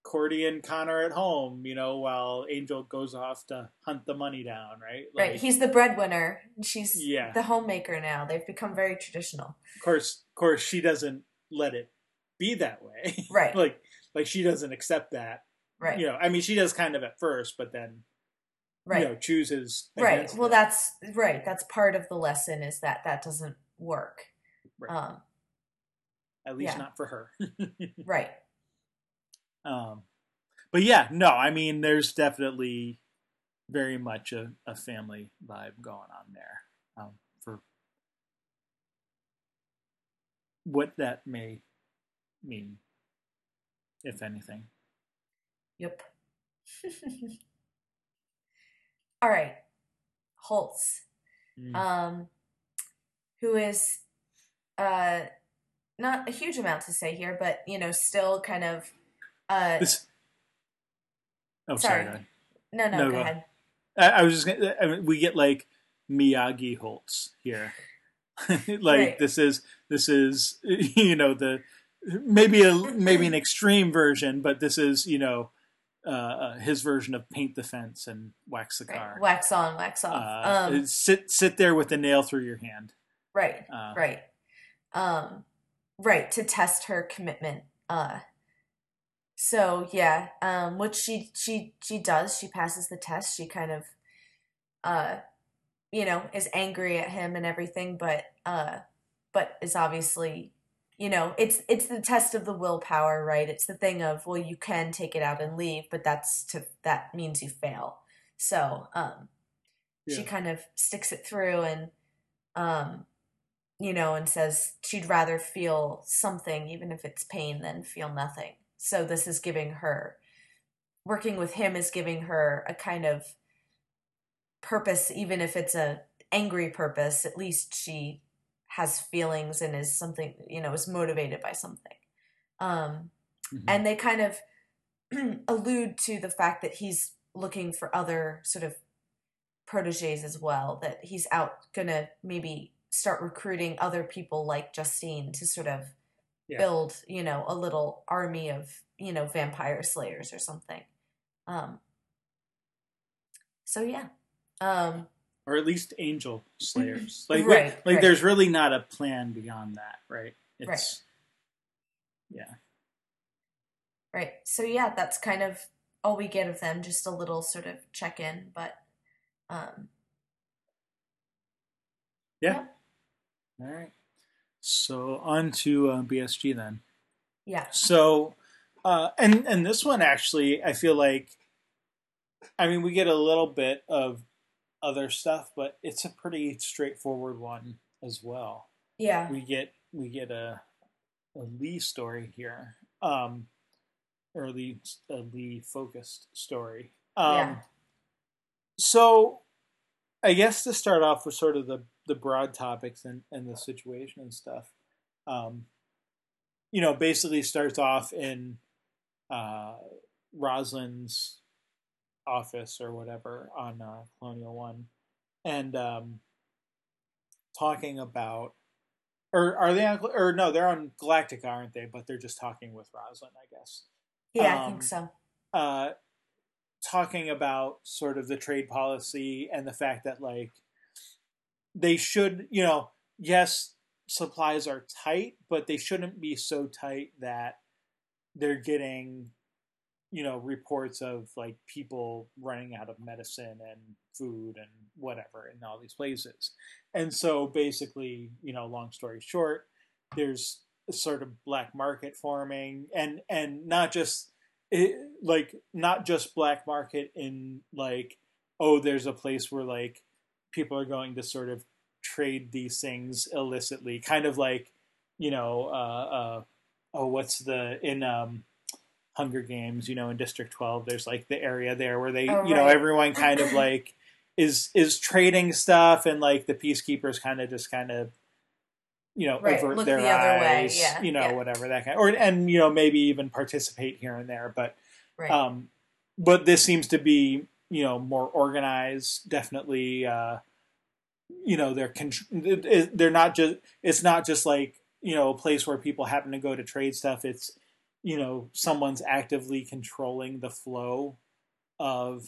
Cordy and Connor at home, you know, while Angel goes off to hunt the money down, right? right. He's the breadwinner. She's Yeah. the homemaker now. They've become very traditional. of course, of course, she doesn't let it be that way. Right. like, like she doesn't accept that. Right. You know, I mean, she does kind of at first, but then right. you know chooses. right. Well, it. that's right. That's part of the lesson is that that doesn't work. Right. Um, at least yeah. not for her. right. Um, but yeah, no, I mean, there's definitely very much a, a family vibe going on there um, for what that may mean, if anything. Yep. All right. Holtz. Mm. um, who is uh, not a huge amount to say here, but you know, still kind of. Uh, this. Oh, sorry. sorry. no, no, no, go go- ahead. I, I was just gonna, I mean, we get like Miyagi Holtz here. like Right. this is this is you know the maybe a maybe an extreme version, but this is you know uh, uh, his version of paint the fence and wax the car. Right. Wax on, wax off. Uh, um, sit sit there with the nail through your hand. right, Uh, right, um, right. To test her commitment. Uh, so yeah, um, which she she she does. She passes the test. She kind of, uh, you know, is angry at him and everything, but uh, but is obviously, you know, it's it's the test of the willpower, right? It's the thing of well, you can take it out and leave, but that's to that means you fail. So um, she kind of sticks it through and um, you know, and says she'd rather feel something, even if it's pain, than feel nothing. So this is giving her working with him is giving her a kind of purpose, even if it's a angry purpose. At least she has feelings and is something, you know, is motivated by something. Um, Mhm. and they kind of allude to the fact that he's looking for other sort of proteges as well that he's out gonna maybe start recruiting other people like justine to sort of Yeah. build you know a little army of you know vampire slayers or something um so yeah um or at least angel slayers. Like Right, like right. there's really not a plan beyond that, right? It's yeah. right so yeah that's kind of all we get of them just a little sort of check in but um Yeah. All right. So on to uh, BSG then. yeah So, uh, and and this one actually, I feel like, I mean, we get a little bit of other stuff, but it's a pretty straightforward one as well. yeah We get we get a a Lee story here, um, or at least a Lee focused story. Um, Yeah. So, I guess to start off with sort of the the broad topics and and the situation and stuff. Um, you know, basically starts off in uh, Roslin's office or whatever on uh, Colonial One, and um, talking about, or are they on? Or no, they're on Galactica, aren't they? But they're just talking with Roslin, I guess. yeah i um, think so Uh, talking about sort of the trade policy and the fact that like they should, you know, yes, supplies are tight, but they shouldn't be so tight that they're getting, you know, reports of like people running out of medicine and food and whatever in all these places. And so basically, you know, long story short, there's a sort of black market forming and and not just it, like not just black market in like oh there's a place where like people are going to sort of trade these things illicitly kind of like you know uh, uh oh what's the in um hunger games you know in district 12 there's like the area there where they Oh, you know right. everyone kind of like is is trading stuff and like the peacekeepers kind of just kind of you know Right, avert look their the eyes yeah, you know yeah. whatever that kind or and you know maybe even participate here and there but right um, but this seems to be, you know, more organized. Definitely, uh, you know, they're con- it- it- they're not just. It's not just like you know a place where people happen to go to trade stuff. It's you know someone's actively controlling the flow of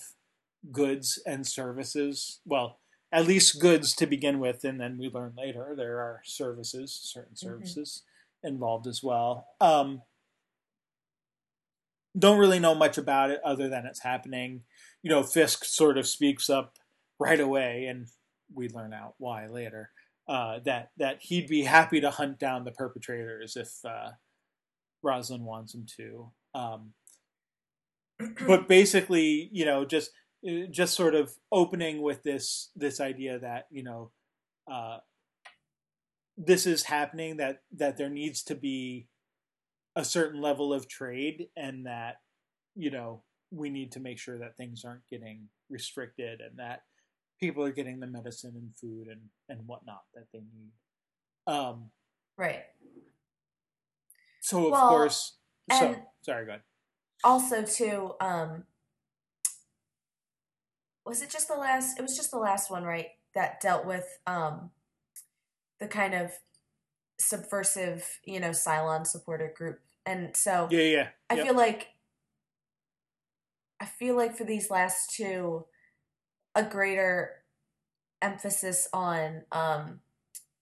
goods and services. Well, at least goods to begin with, and then we learn later there are services, certain services mm-hmm. involved as well. Um, don't really know much about it other than it's happening. You know, Fisk sort of speaks up right away, and we learn out why later. Uh, that that he'd be happy to hunt down the perpetrators if uh, Roslin wants him to. Um, but basically, you know, just just sort of opening with this this idea that you know uh, this is happening that that there needs to be a certain level of trade and that you know we need to make sure that things aren't getting restricted and that people are getting the medicine and food and and whatnot that they need um right so of well, course so sorry go ahead also too um was it just the last it was just the last one right that dealt with um the kind of subversive you know cylon supporter group and so yeah yeah i yep. feel like i feel like for these last two a greater emphasis on um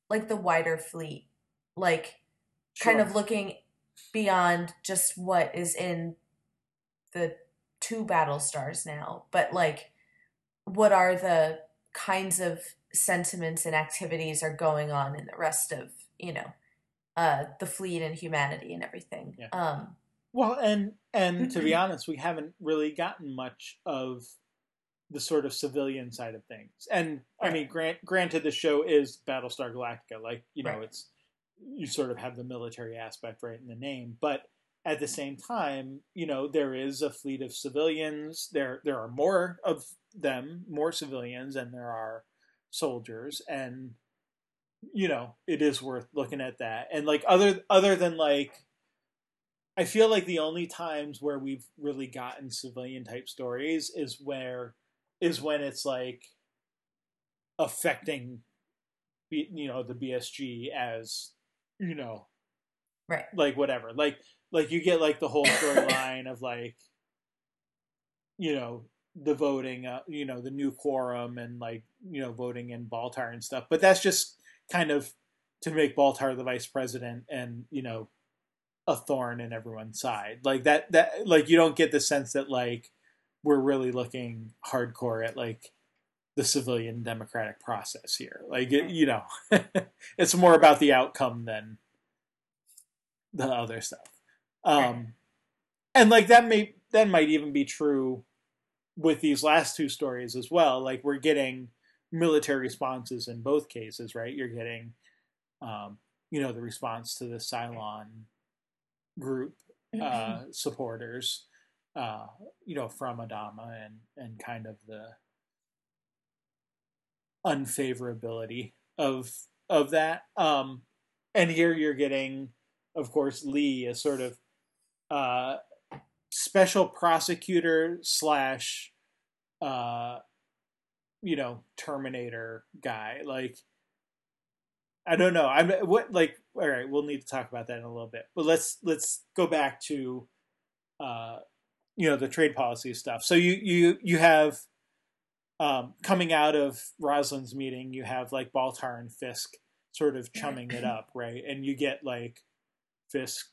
like the wider fleet like sure. kind of looking beyond just what is in the two battle stars now but like what are the kinds of sentiments and activities are going on in the rest of you know uh the fleet and humanity and everything yeah. um well and and to be honest we haven't really gotten much of the sort of civilian side of things and right. i mean grant granted the show is battlestar galactica like you know right. it's you sort of have the military aspect right in the name but at the same time, you know, there is a fleet of civilians. There there are more of them, more civilians than there are soldiers, and you know, it is worth looking at that. And like other other than like I feel like the only times where we've really gotten civilian type stories is where is when it's like affecting you know the BSG as you know right. like whatever. Like like you get like the whole storyline of like you know the voting uh, you know the new quorum and like you know voting in Baltar and stuff. But that's just kind of to make Baltar the vice president and you know a thorn in everyone's side. Like that that like you don't get the sense that like we're really looking hardcore at like the civilian democratic process here like it, you know it's more about the outcome than the other stuff um, and like that may that might even be true with these last two stories as well. Like we're getting military responses in both cases, right? You're getting, um, you know, the response to the Cylon group uh, mm-hmm. supporters, uh, you know, from Adama and and kind of the unfavorability of of that. Um, and here you're getting, of course, Lee a sort of uh, special prosecutor slash uh, you know Terminator guy. Like I don't know. I'm what like all right. We'll need to talk about that in a little bit. But let's let's go back to uh, you know the trade policy stuff. So you you you have um, coming out of Roslin's meeting, you have like Baltar and Fisk sort of chumming it up, right? And you get like Fisk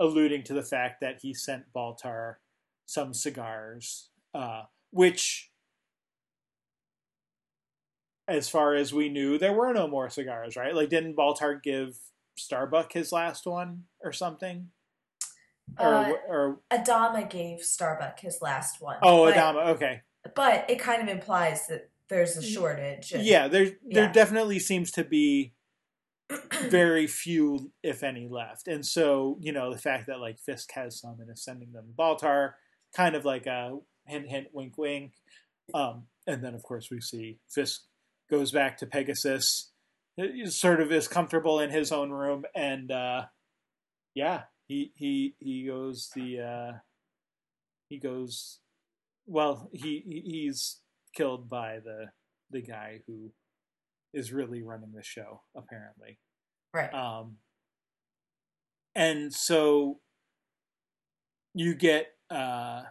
alluding to the fact that he sent Baltar some cigars, uh, which, as far as we knew, there were no more cigars, right? Like, didn't Baltar give Starbuck his last one or something? Or, uh, or Adama gave Starbuck his last one. Oh, Adama. Okay. But it kind of implies that there's a shortage. And, yeah, there there yeah. definitely seems to be very few, if any, left. And so, you know, the fact that like Fisk has some and is sending them Baltar, kind of like a hint, hint, wink, wink. Um, and then, of course, we see Fisk goes back to Pegasus, sort of is comfortable in his own room, and uh, yeah, he he he goes the uh, he goes well he he's killed by the the guy who is really running the show, apparently. Right. Um, and so you get uh,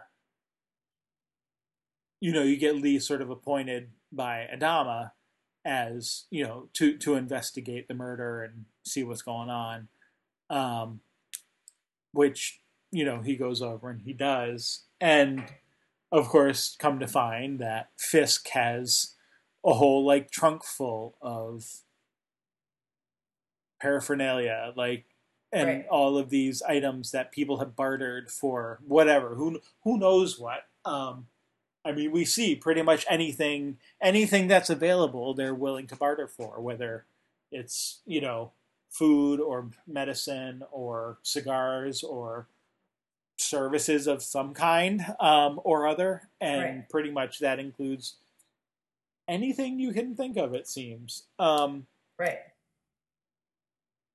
you know you get Lee sort of appointed by Adama as you know to to investigate the murder and see what's going on, um, which you know he goes over and he does, and of course come to find that Fisk has a whole like trunk full of paraphernalia, like and Right. all of these items that people have bartered for whatever who who knows what. Um, I mean, we see pretty much anything anything that's available, they're willing to barter for, whether it's you know food or medicine or cigars or services of some kind um, or other, and Right. pretty much that includes anything you can think of. It seems. Um, Right.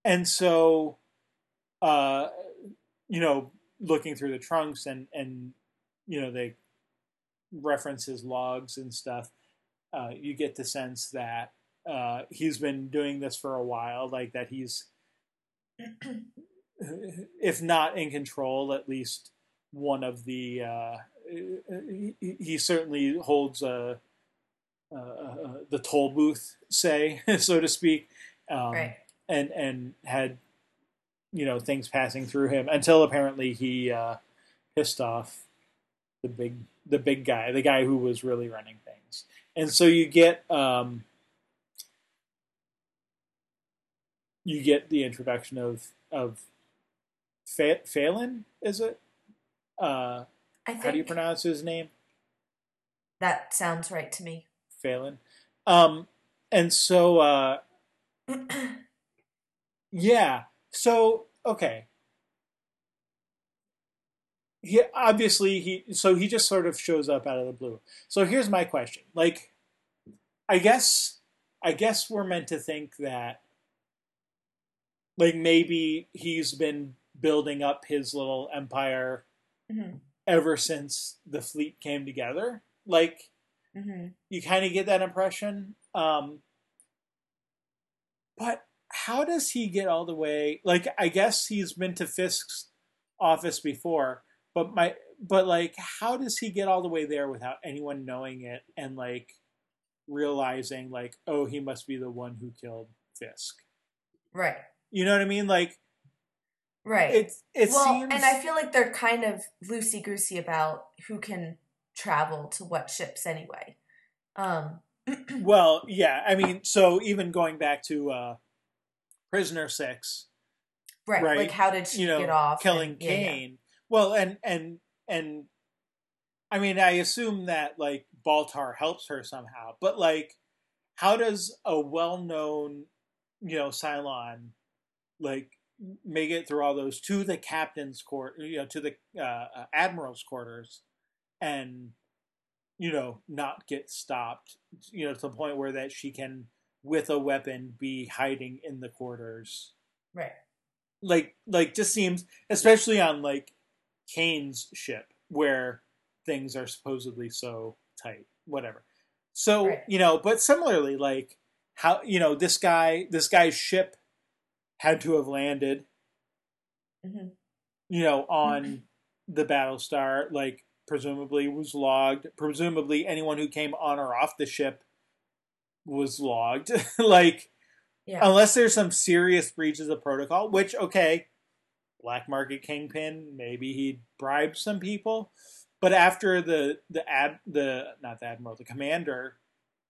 and so uh you know looking through the trunks and and you know they reference his logs and stuff uh you get the sense that uh he's been doing this for a while like that he's if not in control at least one of the uh he, he certainly holds a uh, uh, the toll booth, say, so to speak, um, Right. and and had you know things passing through him until apparently he uh, pissed off the big the big guy, the guy who was really running things, and so you get um, you get the introduction of of Fa- Phelan, is it? Uh, I think how do you pronounce his name? that sounds right to me. Phelan. Um, and so, uh, yeah. So, okay. He obviously he so he just sort of shows up out of the blue. So here's my question. Like I guess I guess we're meant to think that like maybe he's been building up his little empire Mhm. ever since the fleet came together. Like hmm you kind of get that impression. Um, but how does he get all the way? Like, I guess he's been to Fisk's office before, but my, but like, how does he get all the way there without anyone knowing it and like realizing, like, oh, he must be the one who killed Fisk? Right. You know what I mean? Like, Right. It's it well, seems. and I feel like they're kind of loosey goosey about who can travel to what ships anyway. Um, Well, yeah. I mean, so even going back to uh, Prisoner Six, right, Right. Like, how did she you know, get off? killing and- yeah, yeah. Cain. Well, and and and I mean, I assume that like Baltar helps her somehow, but like, how does a well-known, you know, Cylon like make it through all those to the captain's court, you know, to the uh, uh, admiral's quarters, and you know, not get stopped, you know, to the point where that she can, with a weapon, be hiding in the quarters Right. like like just seems especially on like Cain's ship where things are supposedly so tight whatever so Right. you know but similarly like how you know this guy this guy's ship had to have landed hmm you know on the Battlestar like presumably was logged. Presumably anyone who came on or off the ship was logged. Like Yeah. unless there's some serious breaches of protocol, which okay, black market kingpin, maybe he bribed some people, but after the the ad the not the admiral, the commander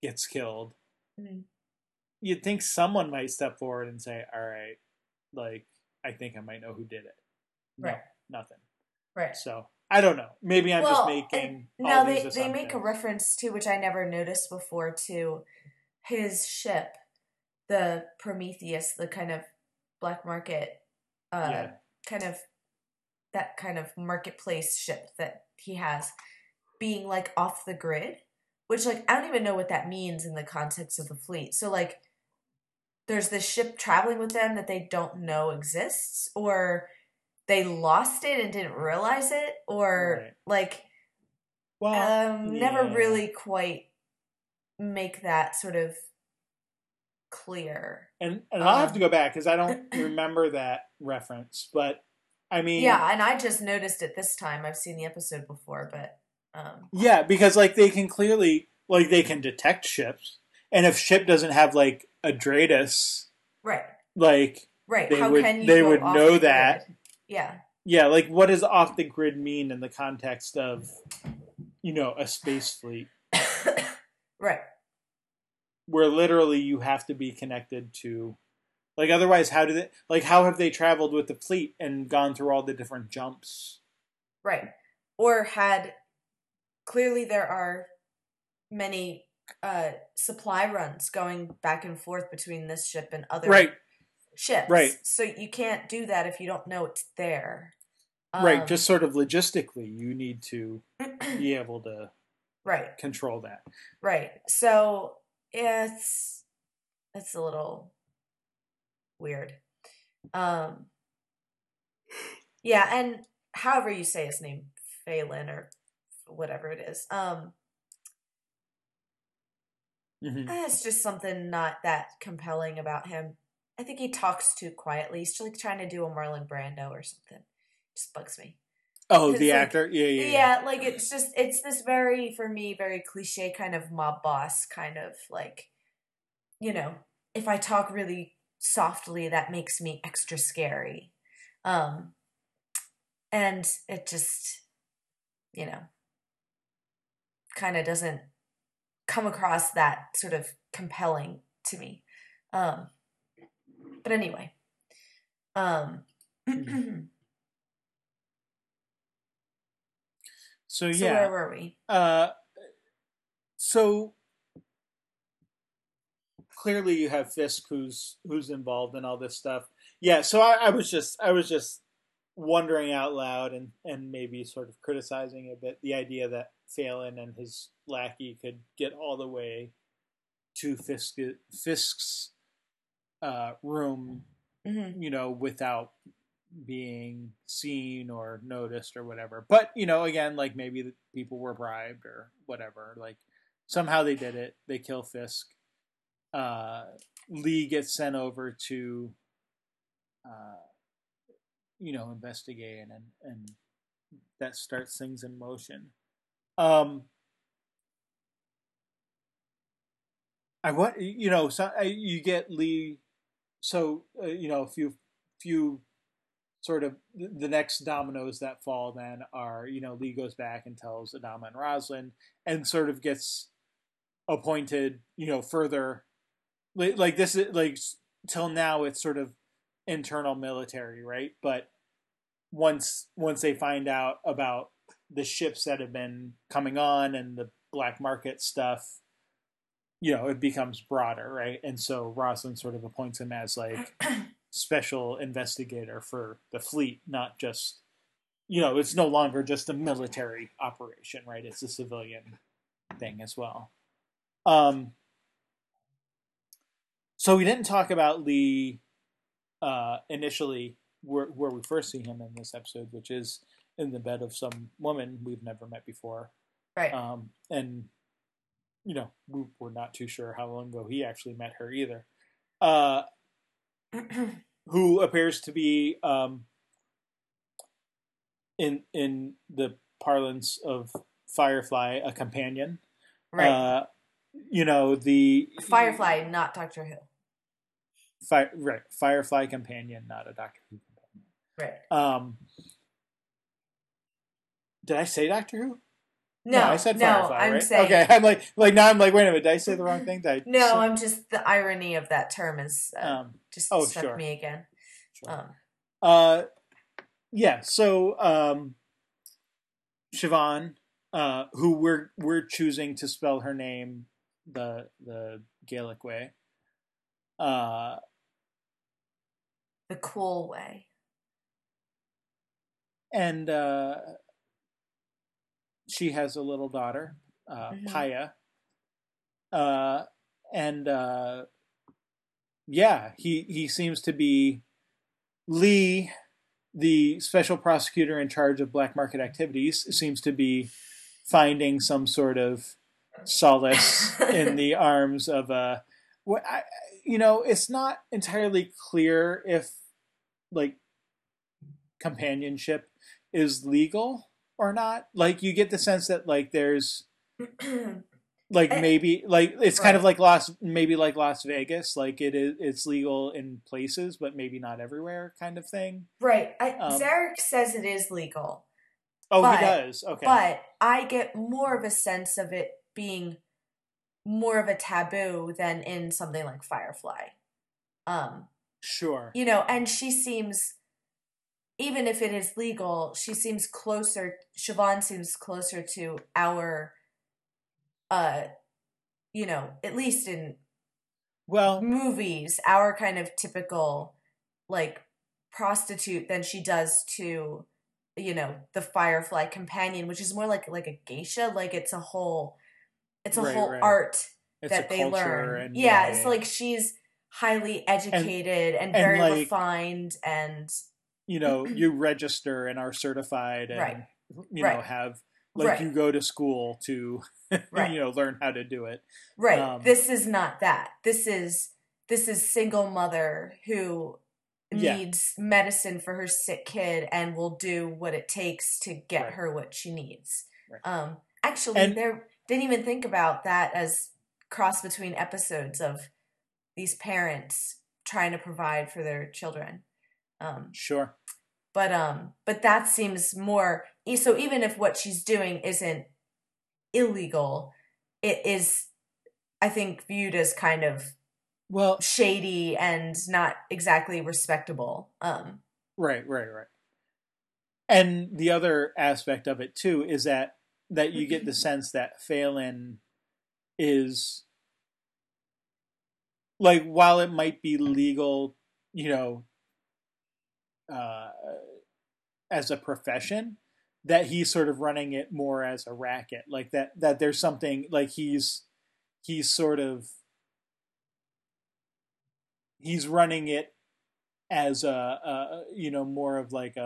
gets killed, Mhm. you'd think someone might step forward and say, "All right, like I think I might know who did it." No, Right. nothing. Right. So I don't know. Maybe I'm Well, just making these they they make a reference to which I never noticed before to his ship, the Prometheus, the kind of black market, uh, Yeah. kind of that kind of marketplace ship that he has, being like off the grid, which like I don't even know what that means in the context of the fleet. So like, there's this ship traveling with them that they don't know exists, or they lost it and didn't realize it, or Right. like well, um never really quite make that sort of clear and and I'll have to Um, go back because I don't remember that reference, but I mean, yeah, and I just noticed it this time. I've seen the episode before, but um, yeah, because like they can clearly like they can detect ships, and if ship doesn't have like a right, like right. They How would- can you? they would know the that. Yeah, yeah, like what does off the grid mean in the context of you know a space fleet right. where literally you have to be connected to like otherwise how do they like how have they traveled with the fleet and gone through all the different jumps Right. Or had clearly there are many uh supply runs going back and forth between this ship and other right ships. right. So you can't do that if you don't know it's there. right Um, just sort of logistically you need to be able to right. control that Right. So it's it's a little weird. Um Yeah, and however you say his name, Phelan or whatever it is. Um Mhm. eh, it's just something not that compelling about him. I think he talks too quietly. He's like trying to do a Marlon Brando or something. Just bugs me. oh the like- actor yeah yeah, Yeah, yeah. like it's just it's this very for me very cliche kind of mob boss kind of like you know, if I talk really softly that makes me extra scary. Um and it just you know kind of doesn't come across that sort of compelling to me. Um but anyway. Um so so yeah where were we? Uh, so clearly you have Fisk who's who's involved in all this stuff. Yeah, so I, I was just I was just wondering out loud and and maybe sort of criticizing a bit the idea that Phelan and his lackey could get all the way to Fisk Fisk's uh, room, Mhm. you know, without being seen or noticed or whatever. But you know, again, like maybe the people were bribed or whatever. Like somehow they did it. They kill Fisk. Uh, Lee gets sent over to, uh, you know, investigate and and that starts things in motion. Um, I want you know, so you get Lee. So uh, you know, a few few sort of the next dominoes that fall then are you know Lee goes back and tells Adama and Roslin and sort of gets appointed you know further like, like this is like till now it's sort of internal military right but once once they find out about the ships that have been coming on and the black market stuff you know it becomes broader right and so Roslin sort of appoints him as like special investigator for the fleet, not just you know, it's no longer just a military operation, right? It's a civilian thing as well. Um, so we didn't talk about Lee uh, initially, where, where we first see him in this episode, which is in the bed of some woman we've never met before, Right. um, and you know, we, we're not too sure how long ago he actually met her either. Uh, who appears to be um, in in the parlance of Firefly a companion. right. Uh, you know the Firefly, not Doctor Who. Fi- right, Firefly companion, not a Doctor Who companion. Right. Um, did I say Doctor Who? No, I said no, Firefly. I'm right? saying okay. I'm like, like now I'm like, wait a minute, did I say the wrong thing? Did I no. say- I'm just the irony of that term is uh, um, just oh, struck sure. me again. sure. Um, Uh, yeah. So, um, Siobhan, uh, who we're we're choosing to spell her name the the Gaelic way. Uh, the cool way. and uh, she has a little daughter, uh, Mhm. Paya. Uh, and uh, yeah, he he seems to be Lee, the special prosecutor in charge of black market activities, seems to be finding some sort of solace in the arms of a. What I, you know, it's not entirely clear if, like, companionship is legal or not. Like you get the sense that like there's like Eh, maybe like it's kind of like Las maybe like Las Vegas, like it is it's legal in places, but maybe not everywhere, kind of thing. right. I, Um, Zarek says it is legal, Oh, But- he does. Okay, but I get more of a sense of it being more of a taboo than in something like Firefly. Um, sure. you know, and she seems, even if it is legal, she seems closer. Siobhan seems closer to our, uh, you know, at least in Well, movies, our kind of typical like prostitute than she does to, you know, the Firefly companion, which is more like like a geisha. Like it's a whole, it's a Right, whole right. art it's that a they learn. and yeah, it's like she's highly educated and, and, very like- refined and you know you register and are certified and Right. you know Right. have like Right. you go to school to you know learn how to do it. right. um, this is not that. This is this is single mother who Yeah. needs medicine for her sick kid and will do what it takes to get her what she needs. Um actually And- there didn't even think about that as cross between episodes of these parents trying to provide for their children. Um Sure. but um but that seems more so even if what she's doing isn't illegal it is i think viewed as kind of Well, shady and not exactly respectable um right, right, right. And the other aspect of it too is that that you get the sense that Phelan is like while it might be legal, you know, uh, as a profession, that he's sort of running it more as a racket, like that that there's something like he's he's sort of he's running it as a, a you know more of like a,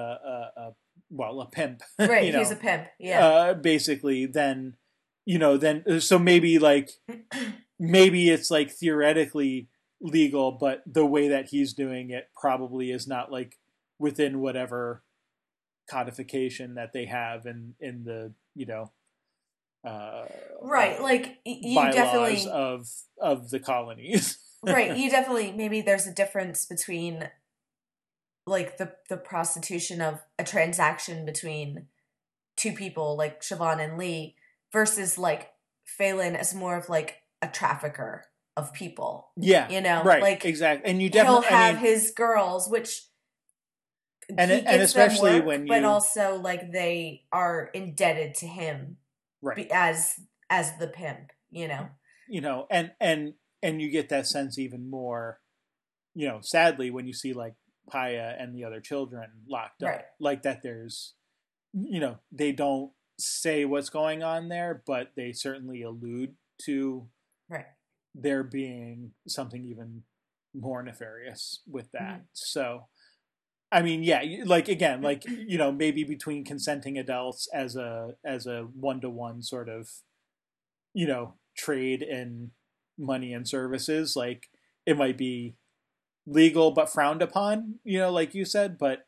a, a well a pimp right you know, he's a pimp yeah. uh, basically then you know then so maybe like maybe it's like theoretically legal but the way that he's doing it probably is not like within whatever codification that they have in in the you know uh right like you definitely of of the colonies. Right you definitely maybe there's a difference between like the the prostitution of a transaction between two people like Siobhan and Lee versus like Phelan as more of like a trafficker of people yeah you know? right like exactly and you he'll definitely have I mean, his girls which And it- and especially work, when but also like they are indebted to him right as as the pimp you know you know and and and you get that sense even more you know sadly when you see like Paya and the other children locked up Right. like that there's you know they don't say what's going on there but they certainly allude to right there being something even more nefarious with that Mm-hmm. so i mean yeah like again like you know maybe between consenting adults as a as a one-to-one sort of you know trade in money and services like it might be legal but frowned upon you know like you said but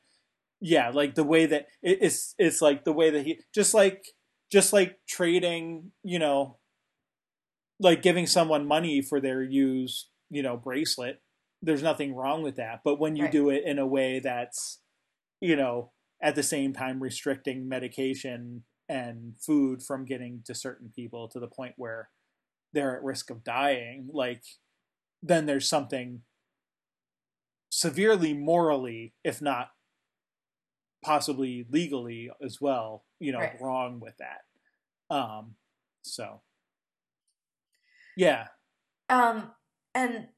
yeah like the way that it, it's it's like the way that he just like just like trading you know like giving someone money for their used you know bracelet there's nothing wrong with that but when you Right. do it in a way that's you know at the same time restricting medication and food from getting to certain people to the point where they're at risk of dying like then there's something severely morally if not possibly legally as well you know Right. wrong with that um so yeah Um, and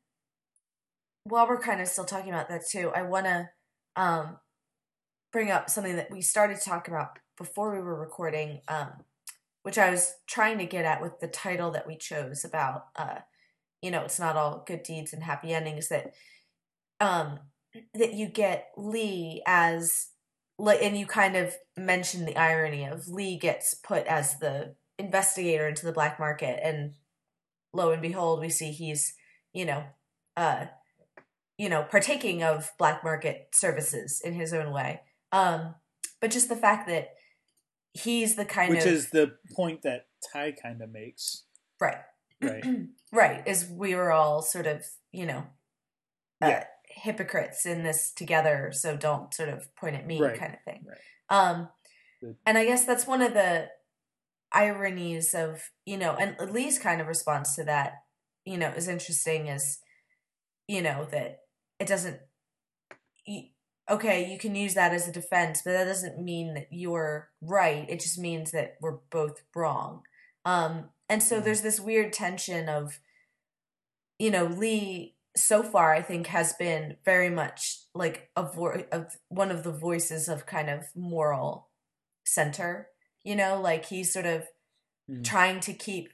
while we're kind of still talking about that too, I want to um bring up something that we started to talk about before we were recording, um, which I was trying to get at with the title that we chose about, uh, you know, it's not all good deeds and happy endings. That, um, that you get Lee as and you kind of mentioned the irony of Lee gets put as the investigator into the black market and lo and behold, we see he's, you know, uh, you know, partaking of black market services in his own way. Um, but just the fact that he's the kind Which of Which is the point that Tigh kind of makes, right, right? right, is we were all sort of you know uh, Yeah. hypocrites in this together, so don't sort of point at me Right, kind of thing. right. Um, Good. and I guess that's one of the ironies of you know, and Lee's kind of response to that, you know, is interesting. Is you know that it doesn't. Okay, you can use that as a defense, but that doesn't mean that you're right. It just means that we're both wrong. Um, and so Mhm. there's this weird tension of, you know, Lee so far I think has been very much like a vo- of one of the voices of kind of moral center. You know, like he's sort of Mhm. trying to keep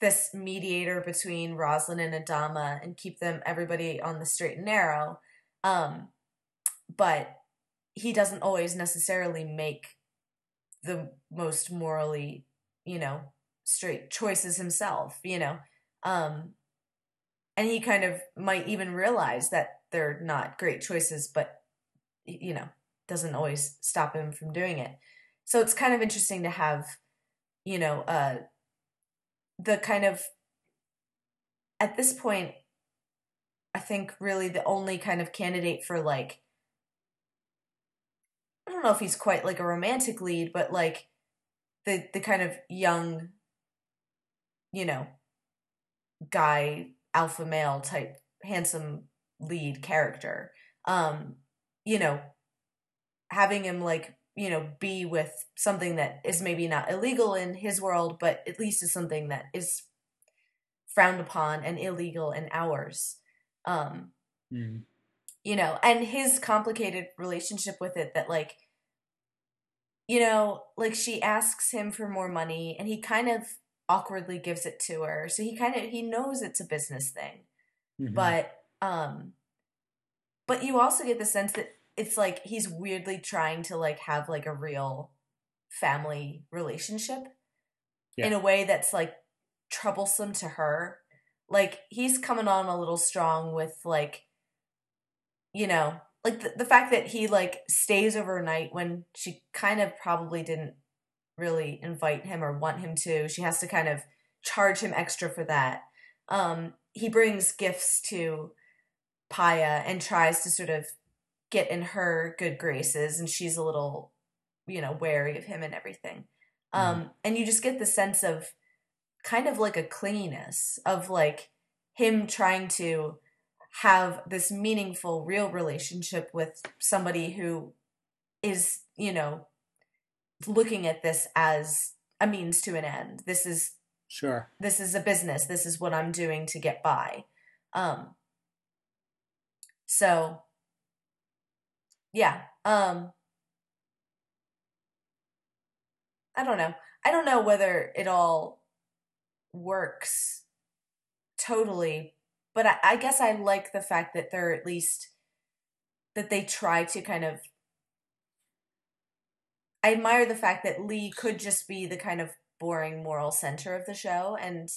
this mediator between Roslin and Adama and keep them everybody on the straight and narrow. Um, but he doesn't always necessarily make the most morally, you know, straight choices himself, you know. Um and he kind of might even realize that they're not great choices, but you know, doesn't always stop him from doing it. So it's kind of interesting to have, you know, uh the kind of at this point I think really the only kind of candidate for like I don't know if he's quite like a romantic lead, but like the the kind of young, you know, guy alpha male type handsome lead character. Um, you know, having him like, you know, be with something that is maybe not illegal in his world, but at least is something that is frowned upon and illegal in ours. Um, Mhm. you know, and his complicated relationship with it that like you know, like she asks him for more money and he kind of awkwardly gives it to her. So he kind of he knows it's a business thing. Mhm. But um but you also get the sense that it's like he's weirdly trying to like have like a real family relationship in a way that's like troublesome to her. Like he's coming on a little strong with like you know, like the, the fact that he like stays overnight when she kind of probably didn't really invite him or want him to. She has to kind of charge him extra for that. Um, he brings gifts to Paya and tries to sort of get in her good graces, and she's a little, you know, wary of him and everything. Um, and you just get the sense of kind of like a clinginess of like him trying to have this meaningful, real relationship with somebody who is, you know, looking at this as a means to an end. This is Sure. this is a business. This is what I'm doing to get by. Um so yeah, um I don't know. I don't know whether it all works totally, but I, I guess I like the fact that they're at least that they try to kind of I admire the fact that Lee could just be the kind of boring moral center of the show and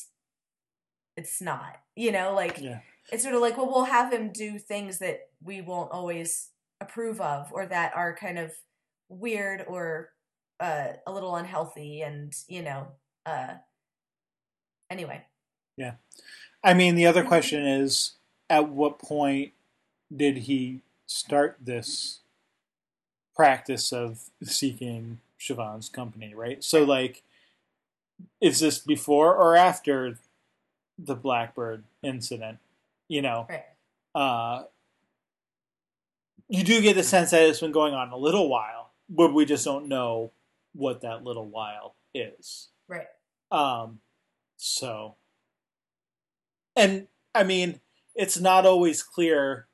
it's not. You know, like Yeah. it's sort of like, well, we'll have him do things that we won't always approve of or that are kind of weird or uh, a little unhealthy and, you know, uh, anyway. Yeah i mean, the other question is, at what point did he start this practice of seeking Siobhan's company? Right. So, like, is this before or after the Blackbird incident? You know, Right. uh, you do get the sense that it's been going on a little while, but we just don't know what that little while is. Right. Um, so, and I mean, it's not always clear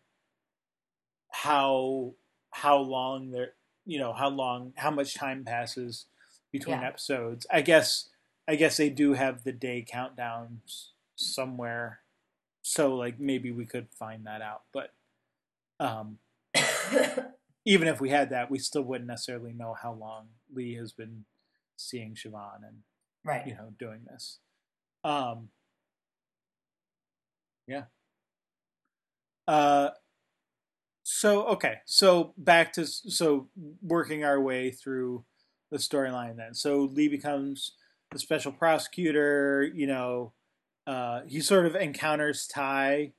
how how long there, you know, how long, how much time passes between Yeah. episodes. I guess, I guess they do have the day countdowns somewhere, so like maybe we could find that out. But um, even if we had that, we still wouldn't necessarily know how long Lee has been seeing Siobhan and right. you know doing this. Um, yeah. Uh, So okay, so back to so working our way through the storyline then. So Lee becomes the special prosecutor. You know, uh, he sort of encounters Tigh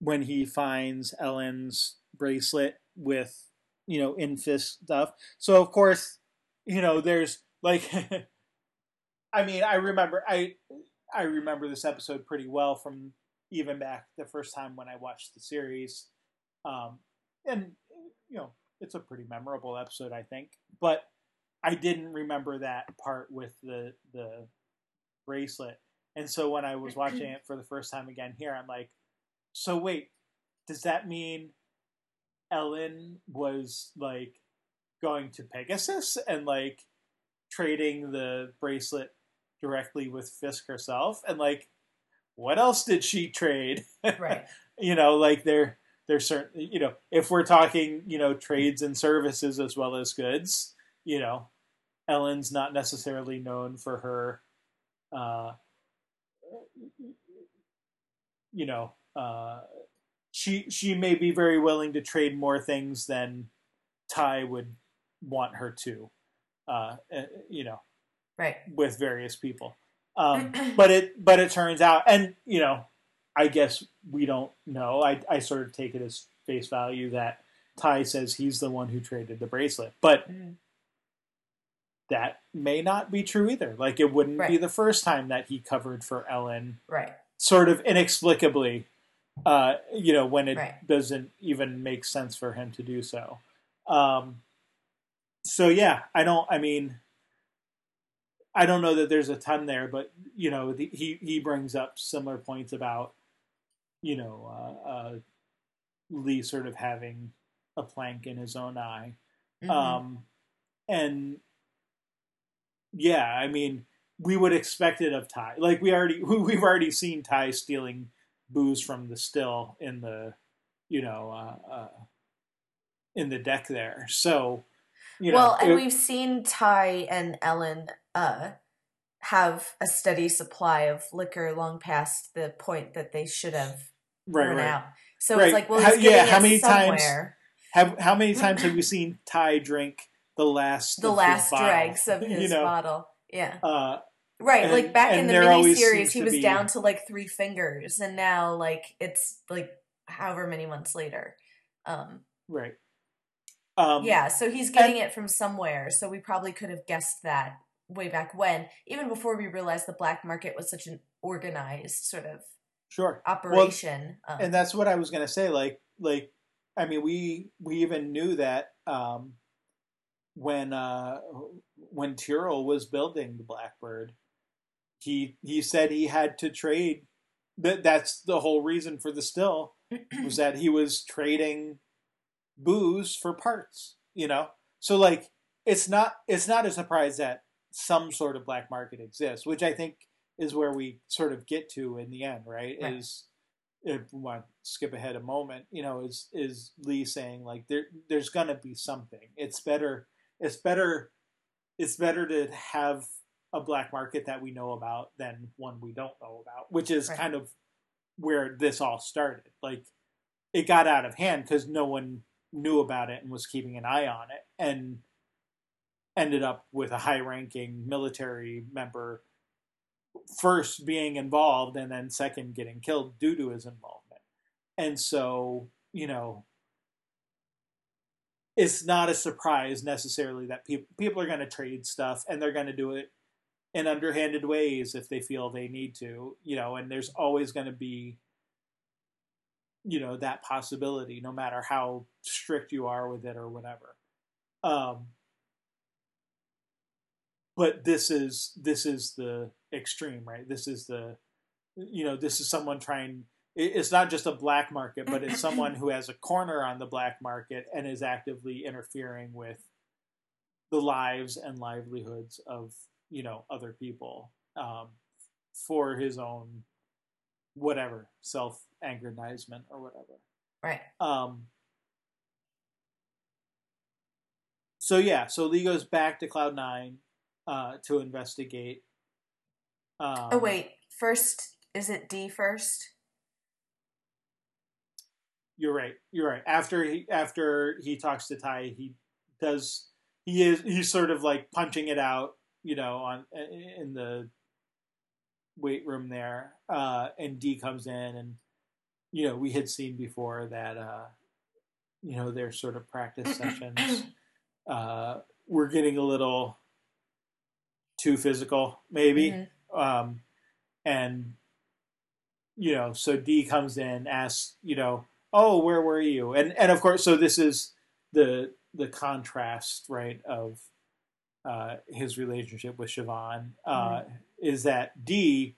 when he finds Ellen's bracelet with you know in Fisk's stuff. So of course, you know, there's like, I mean, I remember I I remember this episode pretty well from even back the first time when I watched the series. Um, and you know, it's a pretty memorable episode, I think. But I didn't remember that part with the the bracelet. And so when I was watching it for the first time again here, I'm like, so wait, does that mean Ellen was like going to Pegasus and like trading the bracelet directly with Fisk herself? And like, what else did she trade? Right. you know, like they're there's certain you know if we're talking you know trades and services as well as goods you know ellen's not necessarily known for her uh you know uh she she may be very willing to trade more things than Tigh would want her to uh you know Right. with various people um but it but it turns out and you know I guess we don't know. I, I sort of take it as face value that Tigh says he's the one who traded the bracelet, but Mm. that may not be true either. Like it wouldn't be the first time that he covered for Ellen, Right. sort of inexplicably. Uh, you know, when it Right. doesn't even make sense for him to do so. Um, so yeah, I don't. I mean, I don't know that there's a ton there, but you know, the, he he brings up similar points about you know uh, uh, Lee sort of having a plank in his own eye, Mhm. um, and yeah, I mean, we would expect it of Tigh. Like we already we've already seen Tigh stealing booze from the still in the you know uh, uh, in the deck there. So you know, well, and it- we've seen Tigh and Ellen uh, have a steady supply of liquor long past the point that they should have right, run right. out. So Right. it's like, well, How- yeah, how many times- Have how many times have you seen Tigh drink the last the last dregs of his you know, bottle. Yeah. uh, Right, And- like back in the mini series, he was be- down to like three fingers, and now like it's like however many months later. Um, right. Um, yeah, so he's getting it from somewhere. So we probably could have guessed that way back when, even before we realized the black market was such an organized sort of sure. operation. um, and that's what I was gonna say. Like, like, I mean, we we even knew that um, when uh, when Tyrol was building the Blackbird, he he said he had to trade. That that's the whole reason for the still was that he was trading booze for parts. You know, so like it's not it's not a surprise that some sort of black market exists, which I think is where we sort of get to in the end, right? Right. Is if we want to skip ahead a moment, you know, is is Lee saying like there there's gonna be something. It's better it's better it's better to have a black market that we know about than one we don't know about, which is Right. kind of where this all started. Like it got out of hand because no one knew about it and was keeping an eye on it, and ended up with a high-ranking military member first being involved and then second getting killed due to his involvement. And so, you know, it's not a surprise necessarily that people people are going to trade stuff and they're going to do it in underhanded ways if they feel they need to, you know, and there's always going to be you know that possibility no matter how strict you are with it or whatever. Um but this is this is the extreme, right? This is the you know, this is someone trying it's not just a black market, but it's someone who has a corner on the black market and is actively interfering with the lives and livelihoods of you know other people um, for his own whatever self aggrandizement or whatever. right. Um, so yeah, so Lee goes back to Cloud Nine uh, to investigate. Um, Oh wait, first is it Dee first? you're right. You're right. After he after he talks to Tigh, he does. He is he's sort of like punching it out, you know, on in the weight room there. Uh, and Dee comes in, and you know, we had seen before that, uh, you know, their sort of practice sessions. Uh, we're getting a little too physical, maybe. Mhm. Um, and you know, so Dee comes in, asks, you know, oh, where were you? And and of course, so this is the the contrast, right, of uh, his relationship with Siobhan uh, is that Dee,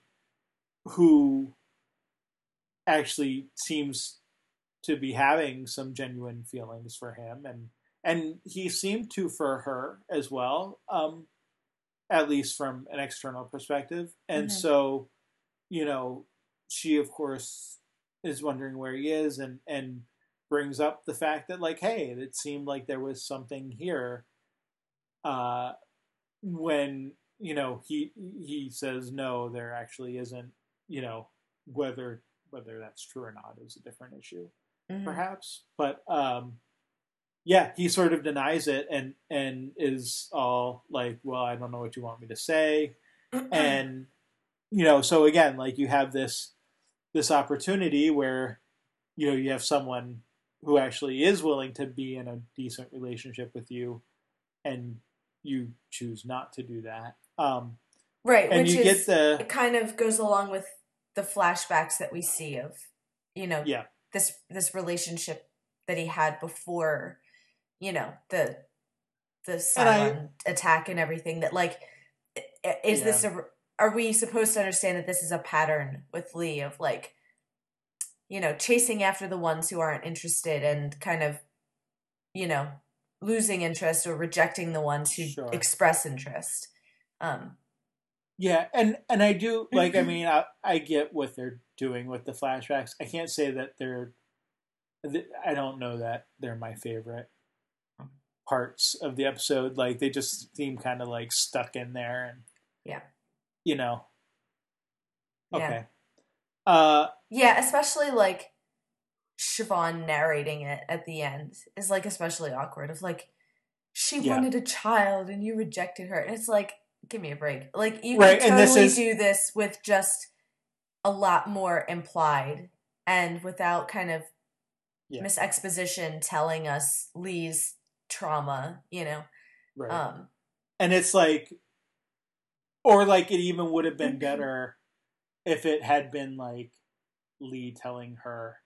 who actually seems to be having some genuine feelings for him, and and he seemed to for her as well, um, at least from an external perspective. And Mhm. so, you know, she of course is wondering where he is, and and brings up the fact that like, hey, it seemed like there was something here. Uh, when you know he he says no, there actually isn't. You know whether whether that's true or not is a different issue Mhm. perhaps. But um, yeah, he sort of denies it and and is all like, "Well, I don't know what you want me to say," and you know, so again, like you have this this opportunity where you know you have someone who actually is willing to be in a decent relationship with you, and you choose not to do that. Um, right, and which you is get the it kind of goes along with the flashbacks that we see of you know yeah this this relationship that he had before you know the the Cylon attack and everything that like i- i- is this a are we supposed to understand that this is a pattern with Lee of like you know chasing after the ones who aren't interested and kind of you know losing interest or rejecting the ones who Sure. express interest um Yeah, and and I do like. I mean, I, I get what they're doing with the flashbacks. I can't say that they're. I don't know that they're my favorite parts of the episode. Like they just seem kind of like stuck in there, and Yeah. you know. Yeah. Okay. Uh, Yeah, especially like Siobhan narrating it at the end is like especially awkward. Of like, she Yeah. wanted a child and you rejected her, and it's like, give me a break. Like you Right, can and this totally is- do this with just a lot more implied and without kind of Yeah. Miss Exposition telling us Lee's trauma. You know, right. um, and it's like, or like it even would have been better if it had been like Lee telling her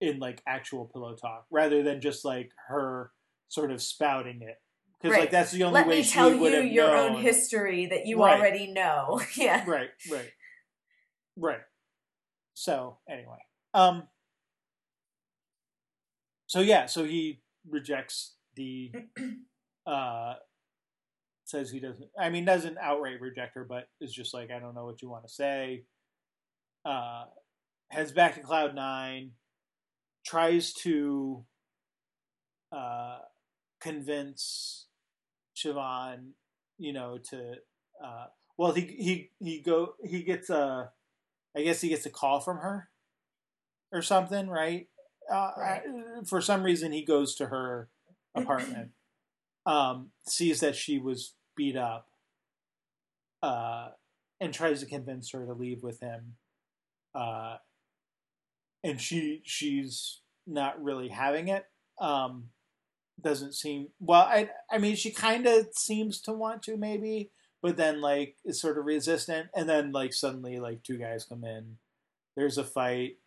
in like actual pillow talk rather than just like her sort of spouting it. Because like that's the only let way me she tell would you have your known. own history that you Right. already know. yeah, right right. Right. So anyway. Um so yeah so he rejects the uh says he doesn't i mean doesn't outright reject her but is just like i don't know what you want to say. Uh heads back to cloud nine tries to uh convince Siobhan, you know, to uh well he he he go he gets a I guess he gets a call from her or something, right? Uh, Right. For some reason, he goes to her apartment, um, sees that she was beat up, uh, and tries to convince her to leave with him. Uh, and she she's not really having it. Um, doesn't seem well. I I mean, she kind of seems to want to maybe, but then like is sort of resistant, and then like suddenly like two guys come in. There's a fight.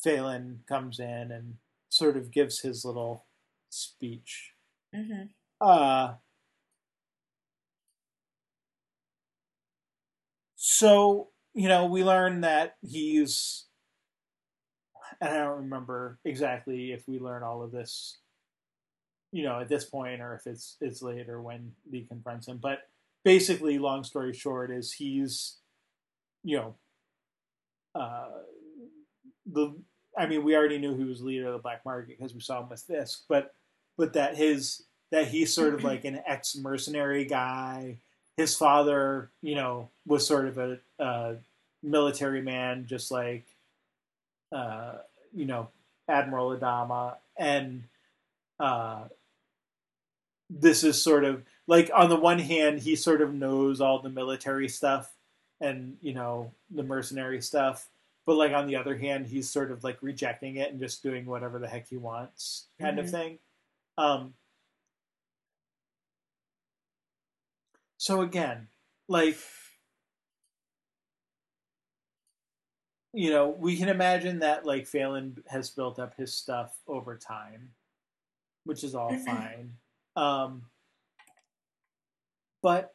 Phelan comes in and sort of gives his little speech. hmm Uh, so you know, we learn that he's, and I don't remember exactly if we learn all of this, you know, at this point or if it's it's later when Lee confronts him. But basically, long story short, is he's, you know, uh, the. I mean, we already knew he was leader of the black market because we saw him with Fisk, but but that his that he's sort of like an ex mercenary guy. His father, you know, was sort of a, a military man, just like, uh, you know, Admiral Adama, and uh, this is sort of like on the one hand, he sort of knows all the military stuff and you know the mercenary stuff, but like on the other hand, he's sort of like rejecting it and just doing whatever the heck he wants, kind of Mhm. thing. Um, so again, like you know, we can imagine that like Phelan has built up his stuff over time, which is all fine. Um, but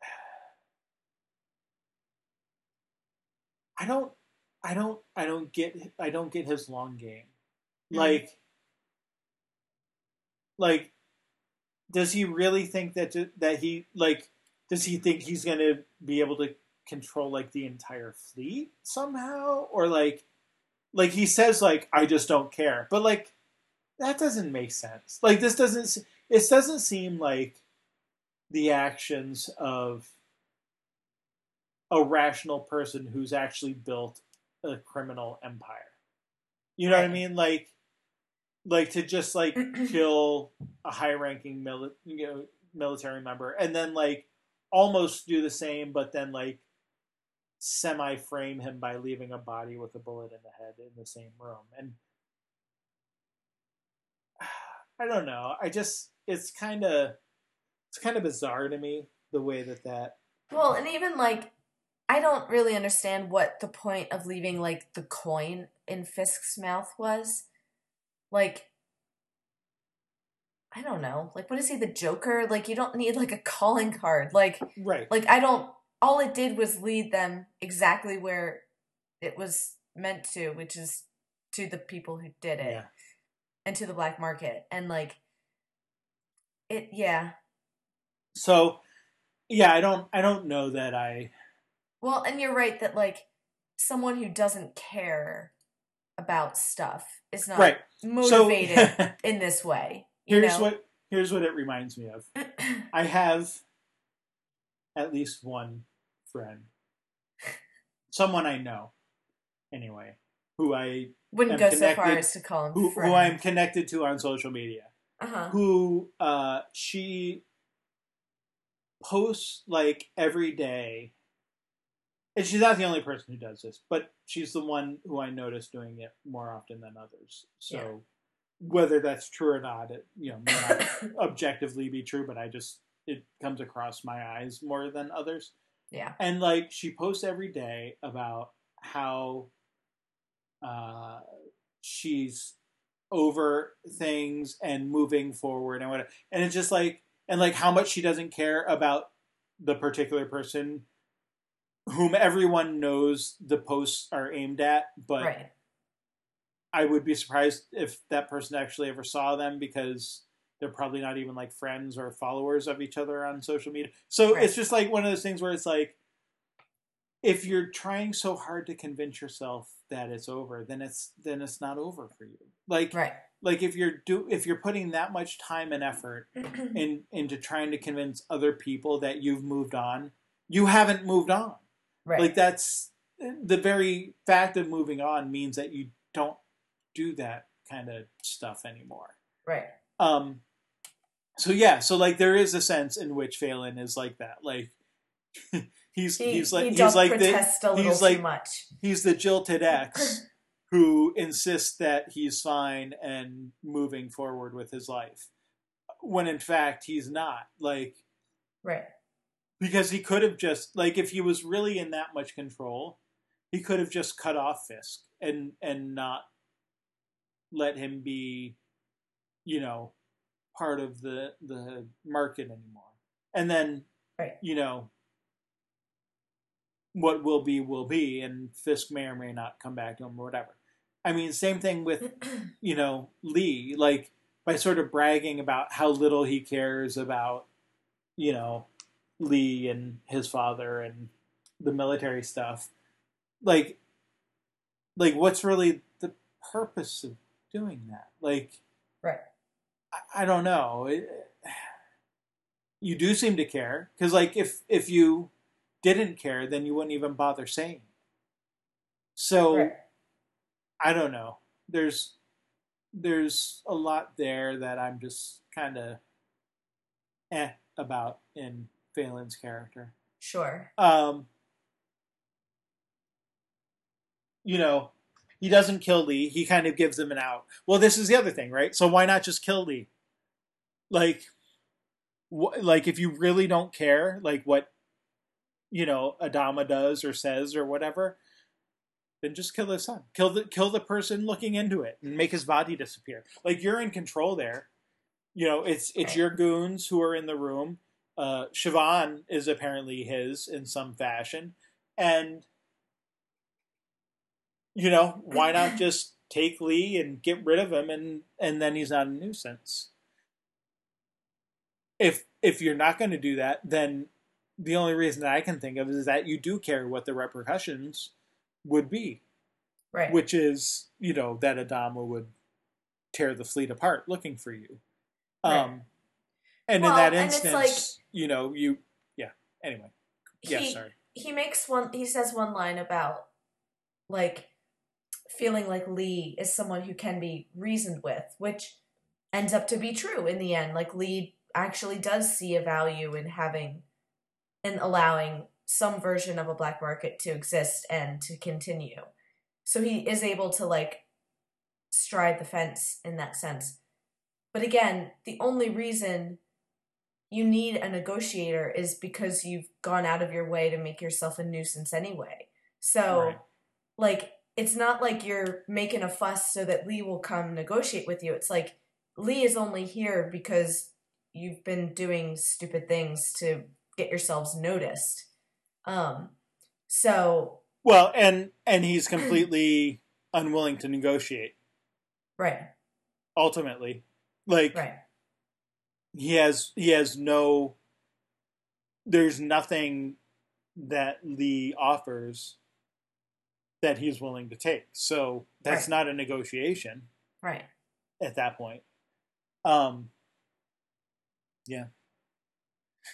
I don't, I don't, I don't get, I don't get his long game. Mhm. Like, like, does he really think that that he like? Does he think he's gonna be able to control like the entire fleet somehow, or like, like he says like I just don't care, but like that doesn't make sense. Like this doesn't, it doesn't seem like the actions of a rational person who's actually built a criminal empire. You know what I mean? Like, like to just like kill a high-ranking mili- you know, military member, and then like almost do the same, but then like semi-frame him by leaving a body with a bullet in the head in the same room. And I don't know. I just it's kind of it's kind of bizarre to me the way that that Well, and even like, I don't really understand what the point of leaving like the coin in Fisk's mouth was. Like, I don't know. Like, what is he, the Joker? Like, you don't need like a calling card. Like, right. like I don't. All it did was lead them exactly where it was meant to, which is to the people who did it Yeah. and to the black market. And like, it, yeah. So yeah, I don't I don't know that I Well, and you're right that like someone who doesn't care about stuff is not right. motivated So in this way. You here's know? what here's what it reminds me of. I have at least one friend, someone I know, anyway, who I Wouldn't go so far as to call him who, friend. who I'm connected to on social media. uh-huh. who uh she posts like every day and she's not the only person who does this but she's the one who i notice doing it more often than others so Yeah. whether that's true or not it you know may not objectively be true but i just it comes across my eyes more than others yeah. and like she posts every day about how uh, she's over things and moving forward and whatever. And it's just like and like how much she doesn't care about the particular person whom everyone knows the posts are aimed at, but right. I would be surprised if that person actually ever saw them because they're probably not even like friends or followers of each other on social media. So Right. it's just like one of those things where it's like if you're trying so hard to convince yourself that it's over, then it's then it's not over for you. Like Right. like if you're do if you're putting that much time and effort in into trying to convince other people that you've moved on, you haven't moved on. right. Like that's the very fact of moving on means that you don't do that kind of stuff anymore. right. Um so yeah, so like there is a sense in which Phelan is like that. Like he's He, he's like he he's like the protest a little he's too like much. he's the jilted ex who insists that he's fine and moving forward with his life. When in fact he's not. Like Right. because he could have just like if he was really in that much control, he could have just cut off Fisk and and not let him be, you know, part of the the market anymore. And then, Right. you know, what will be will be, and Fisk may or may not come back to him or whatever. I mean, same thing with you know Lee, like by sort of bragging about how little he cares about, you know, Lee and his father and the military stuff. Like, like what's really the purpose of doing that? Like, Right. I, don't know. It, you do seem to care because, like, if if you didn't care, then you wouldn't even bother saying. So. Right. I don't know. There's there's a lot there that I'm just kind of eh about in Phelan's character. Sure. Um, you know, he doesn't kill Lee. He kind of gives him an out. Well, this is the other thing, right? So why not just kill Lee? Like, wh- like if you really don't care, like what you know Adama does or says or whatever, then just kill his son. Kill the kill the person looking into it and make his body disappear. Like you're in control there. You know, it's it's your goons who are in the room. Uh, Siobhan is apparently his in some fashion, and you know why not just take Lee and get rid of him, and and then he's not a nuisance. If if you're not going to do that, then the only reason that I can think of is that you do care what the repercussions would be Right. which is you know that Adama would tear the fleet apart looking for you. Um, Right. and Well, in that instance, like- you know, you yeah. Anyway, yeah, sorry. he makes one he says one line about like feeling like Lee is someone who can be reasoned with, which ends up to be true in the end. Like Lee actually does see a value in having and allowing some version of a black market to exist and to continue. So he is able to like stride the fence in that sense. But again, the only reason you need a negotiator is because you've gone out of your way to make yourself a nuisance anyway. So, Right. like, it's not like you're making a fuss so that Lee will come negotiate with you. It's like Lee is only here because you've been doing stupid things to get yourselves noticed. Um, so Well, and and he's completely unwilling to negotiate. right, Ultimately, like right, he has he has no. There's nothing that Lee offers that he's willing to take. So that's Right. not a negotiation. right. at that point. Um yeah.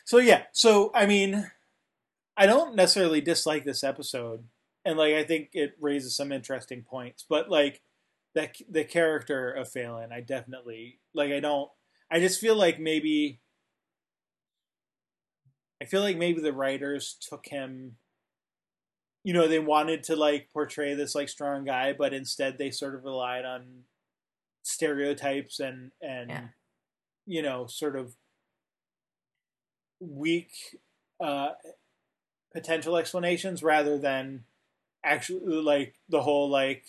So yeah, so I mean I don't necessarily dislike this episode and like I think it raises some interesting points, but like that the character of Phelan, I definitely like I don't I just feel like maybe I feel like maybe the writers took him you know, they wanted to like portray this like strong guy, but instead they sort of relied on stereotypes and and Yeah. you know sort of weak uh potential explanations rather than actually like the whole like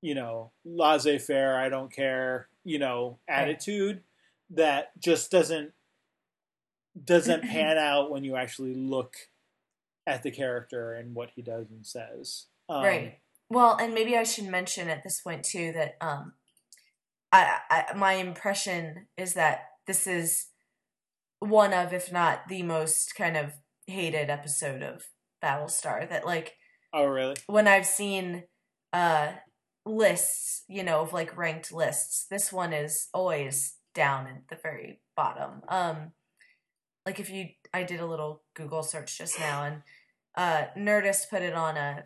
you know laissez-faire i don't care you know attitude that just doesn't doesn't pan out when you actually look at the character and what he does and says um, right. Well, and maybe I should mention at this point too that um, I, I my impression is that this is one of, if not the most kind of hated episode of Battlestar. That like oh really when I've seen uh lists, you know, of like ranked lists, this one is always down at the very bottom. Um like if you I did a little Google search just now and uh Nerdist put it on a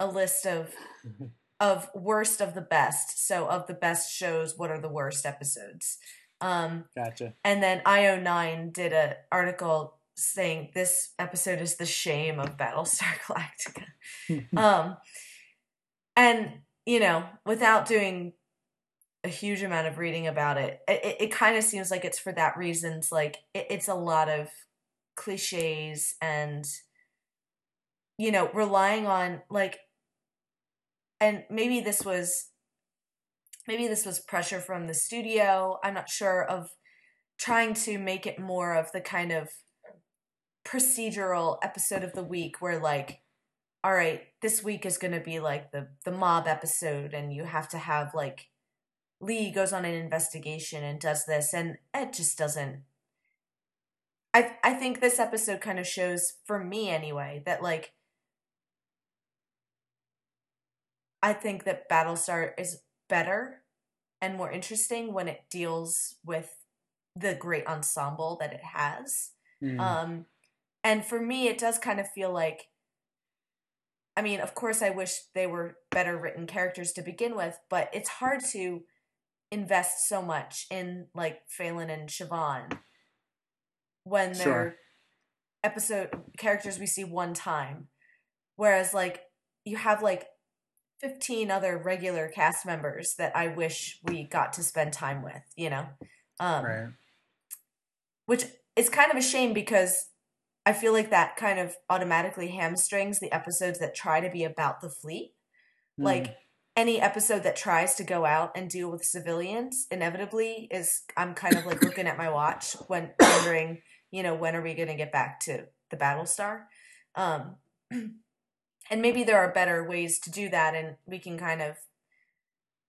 a list of of worst of the best. So of the best shows, what are the worst episodes? Um gotcha and then IO9 did an article saying this episode is the shame of Battlestar Galactica. um, and, you know, without doing a huge amount of reading about it, it, it, it kind of seems like it's for that reasons. Like, it, it's a lot of cliches and, you know, relying on, like, and maybe this was maybe this was pressure from the studio. I'm not sure of trying to make it more of the kind of procedural episode of the week where like all right this week is going to be like the the mob episode and you have to have like lee goes on an investigation and does this and it just doesn't i i think this episode kind of shows for me anyway that like I think that Battlestar is better and more interesting when it deals with the great ensemble that it has. Mm. Um, and for me, it does kind of feel like, I mean, of course, I wish they were better written characters to begin with, but it's hard to invest so much in like Phelan and Siobhan when they're Sure. episode characters we see one time. Whereas like you have like 15 other regular cast members that I wish we got to spend time with, you know? Um, right. which is kind of a shame because I feel like that kind of automatically hamstrings the episodes that try to be about the fleet. Hmm. Like any episode that tries to go out and deal with civilians inevitably is I'm kind of like looking at my watch when wondering, you know, when are we going to get back to the Battlestar? Um and maybe there are better ways to do that and we can kind of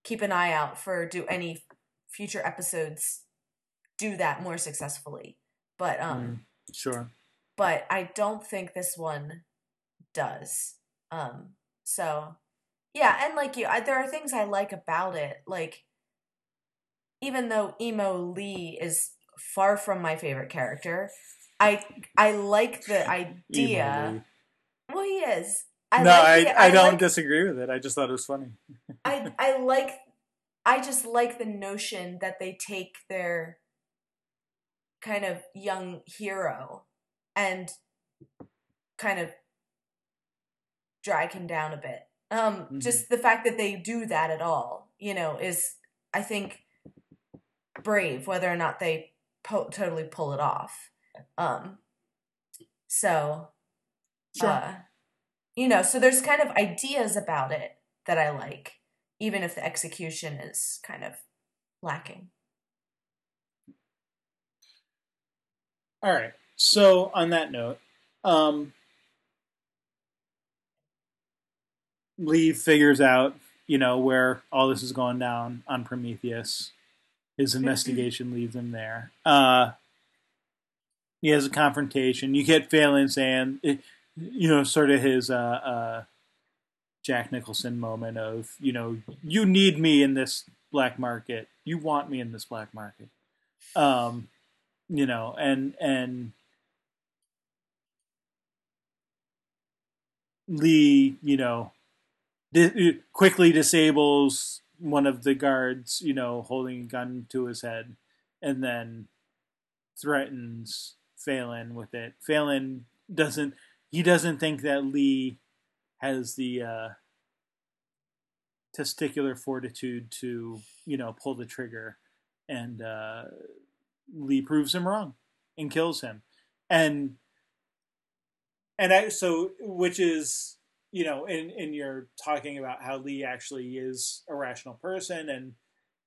keep an eye out for do any future episodes do that more successfully. But um Mm. sure. but I don't think this one does. Um, so yeah, and like you, I, there are things I like about it. Like even though emo Lee is far from my favorite character, I I like the idea. Well, he is. I no, like I, the- I, don't like- disagree with it. I just thought it was funny. I I like I just like the notion that they take their kind of young hero and kind of drag him down a bit. Um Mhm. just the fact that they do that at all, you know, is I think brave whether or not they po- totally pull it off. Um so Sure. uh, you know, so there's kind of ideas about it that I like, even if the execution is kind of lacking. All right. So on that note, um, Lee figures out, you know, where all this is going down on Prometheus. His investigation leads him there. Uh, he has a confrontation. You get Phelan saying, you know, sort of his uh, uh, Jack Nicholson moment of, you know, you need me in this black market. You want me in this black market. Um, you know, and and Lee, you know, di- quickly disables one of the guards, you know, holding a gun to his head, and then threatens Phelan with it. Phelan doesn't he doesn't think that Lee has the uh, testicular fortitude to you know pull the trigger, and uh, Lee proves him wrong and kills him, and and I so which is you know and and you're talking about how Lee actually is a rational person and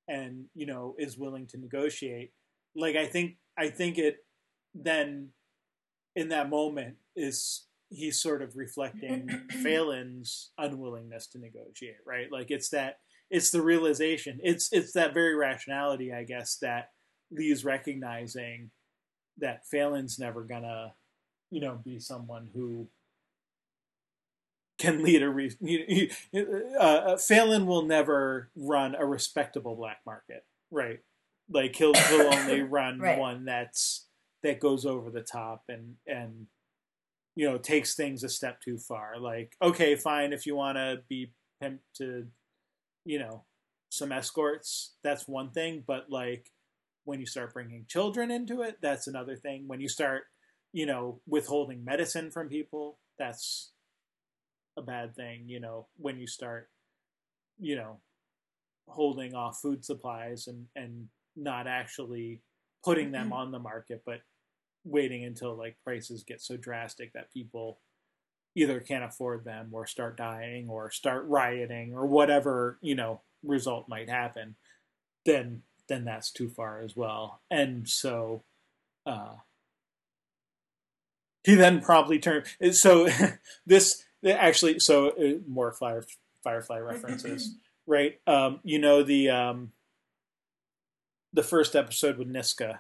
and you know is willing to negotiate. Like I think I think it then in that moment is he's sort of reflecting Phelan's unwillingness to negotiate, right? Like it's that it's the realization. It's it's that very rationality, I guess, that Lee's recognizing that Phelan's never gonna, you know, be someone who can lead a. Re- you- you- uh, uh, Phelan will never run a respectable black market, right? Like he'll he'll only run Right. one that's that goes over the top and and you know takes things a step too far. Like okay, fine, if you want to be pimped to, you know, some escorts, that's one thing. But like when you start bringing children into it, that's another thing. When you start, you know, withholding medicine from people, that's a bad thing. You know, when you start, you know, holding off food supplies and and not actually putting them on the market, but waiting until like prices get so drastic that people either can't afford them or start dying or start rioting or whatever you know result might happen then then that's too far as well and so uh he then probably turned so this actually so uh, more fire, firefly references. right um you know the um the first episode with niska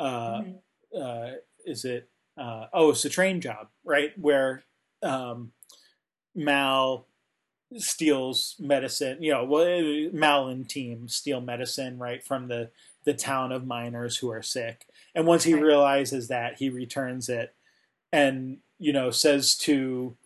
uh Mhm. uh, is it uh, oh it's a train job right? Where um, mal steals medicine you know well, mal and team steal medicine right from the the town of miners who are sick. And once he realizes that he returns it and you know says to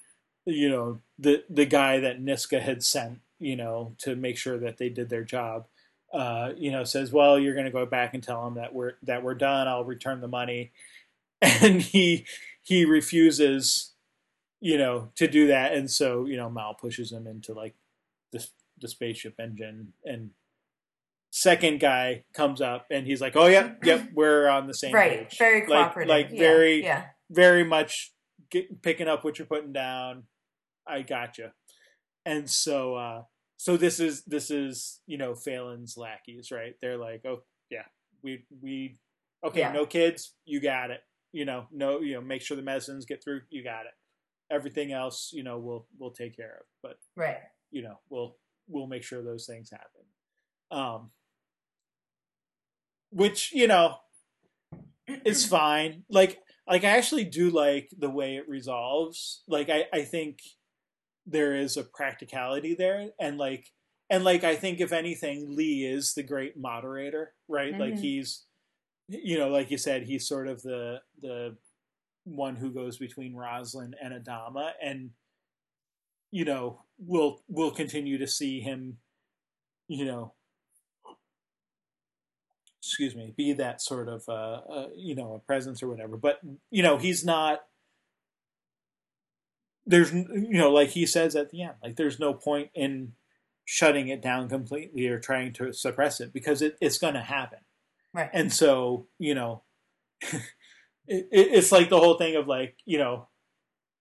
you know the the guy that niska had sent you know to make sure that they did their job uh, you know, says, "Well, you're going to go back and tell him that we're that we're done. I'll return the money," and he he refuses, you know, to do that, and so you know, Mal pushes him into like the the spaceship engine, and second guy comes up and he's like, "Oh yeah, yep, we're on the same right. page." Very Like- cooperative. like Yeah, very- Yeah. very much get, picking up what you're putting down. I gotcha. And so, uh, so this is this is you know Phelan's lackeys, right? They're like, oh yeah, we we okay, Yeah. no kids, you got it. You know, no, you know, make sure the medicines get through, you got it. Everything else, you know, we'll we'll take care of. But Right. you know, we'll we'll make sure those things happen. Um, which you know is fine. Like like I actually do like the way it resolves. Like I I think there is a practicality there, and like and like I think if anything, Lee is the great moderator, right? Like Mhm. he's you know, like you said, he's sort of the the one who goes between Roslin and Adama, and you know, we'll we'll continue to see him, you know, excuse me, be that sort of uh, uh you know a presence or whatever. But you know, he's not. There's you know, like he says at the end, like there's no point in shutting it down completely or trying to suppress it because it, it's going to happen. Right. And so, you know, it, it, it's like the whole thing of like, you know,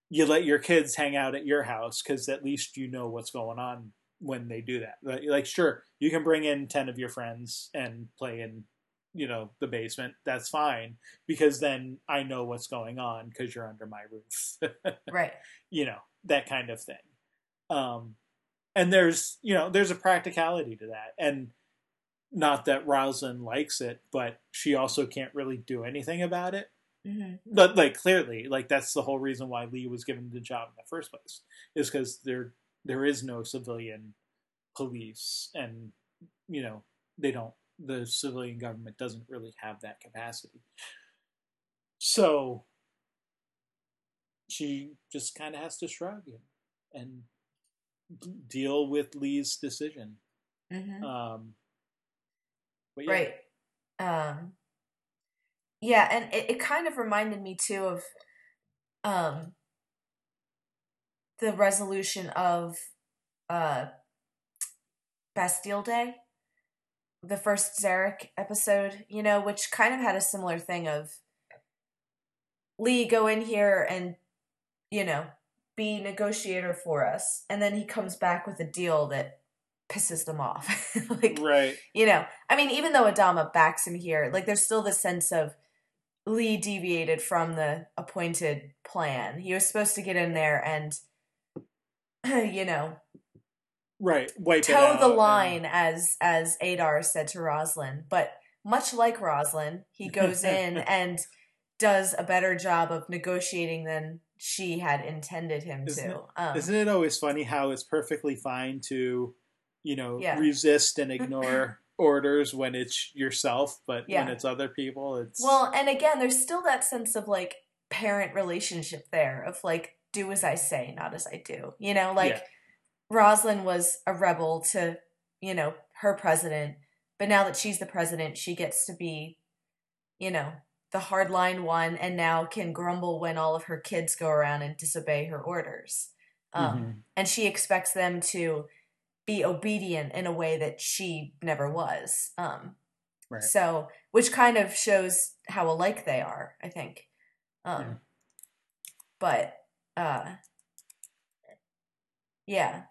you let your kids hang out at your house because at least you know what's going on when they do that. Like, like, sure, you can bring in 10 of your friends and play in, you know, the basement. That's fine because then I know what's going on because you're under my roof. Right. you know, that kind of thing. Um, and there's, you know, there's a practicality to that. And, not that Roslin likes it, but she also can't really do anything about it. hmm But like clearly, like that's the whole reason why Lee was given the job in the first place, is because there there is no civilian police, and you know they don't. The civilian government doesn't really have that capacity. So she just kind of has to shrug and, and deal with Lee's decision. hmm Um, yeah. Right. Um, yeah, and it, it kind of reminded me too of um, the resolution of uh, Bastille Day, the first Zarek episode, you know, which kind of had a similar thing of Lee go in here and, you know, be negotiator for us, and then he comes back with a deal that pisses them off. like Right. you know, I mean, even though Adama backs him here, like there's still this sense of Lee deviated from the appointed plan. He was supposed to get in there and, you know, Right. Wipe toe out the and- line, as as Adar said to Roslin. But much like Roslin, he goes in and does a better job of negotiating than she had intended him Isn't to. it- um, Isn't it always funny how it's perfectly fine to, you know, Yeah. resist and ignore orders when it's yourself, but when it's other people, it's Well, and again, there's still that sense of like parent relationship there of like do as I say, not as I do. You know, like Yeah. Roslin was a rebel to, you know, her president, but now that she's the president, she gets to be, you know, the hardline one and now can grumble when all of her kids go around and disobey her orders. Um, Mhm. and she expects them to be obedient in a way that she never was. Um, right. so, which kind of shows how alike they are, I think. Um, Yeah. But, uh, yeah,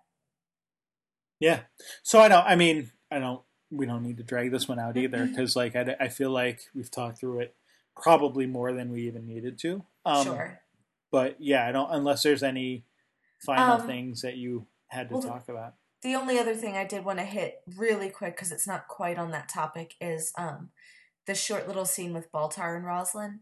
Yeah. So I don't. I mean, I don't. We don't need to drag this one out either Mm-hmm. because, like, I, I feel like we've talked through it probably more than we even needed to. Um, sure. But yeah, I don't. Unless there's any final Um, things that you had to well, talk about. The only other thing I did want to hit really quick because it's not quite on that topic is um, the short little scene with Baltar and Roslin.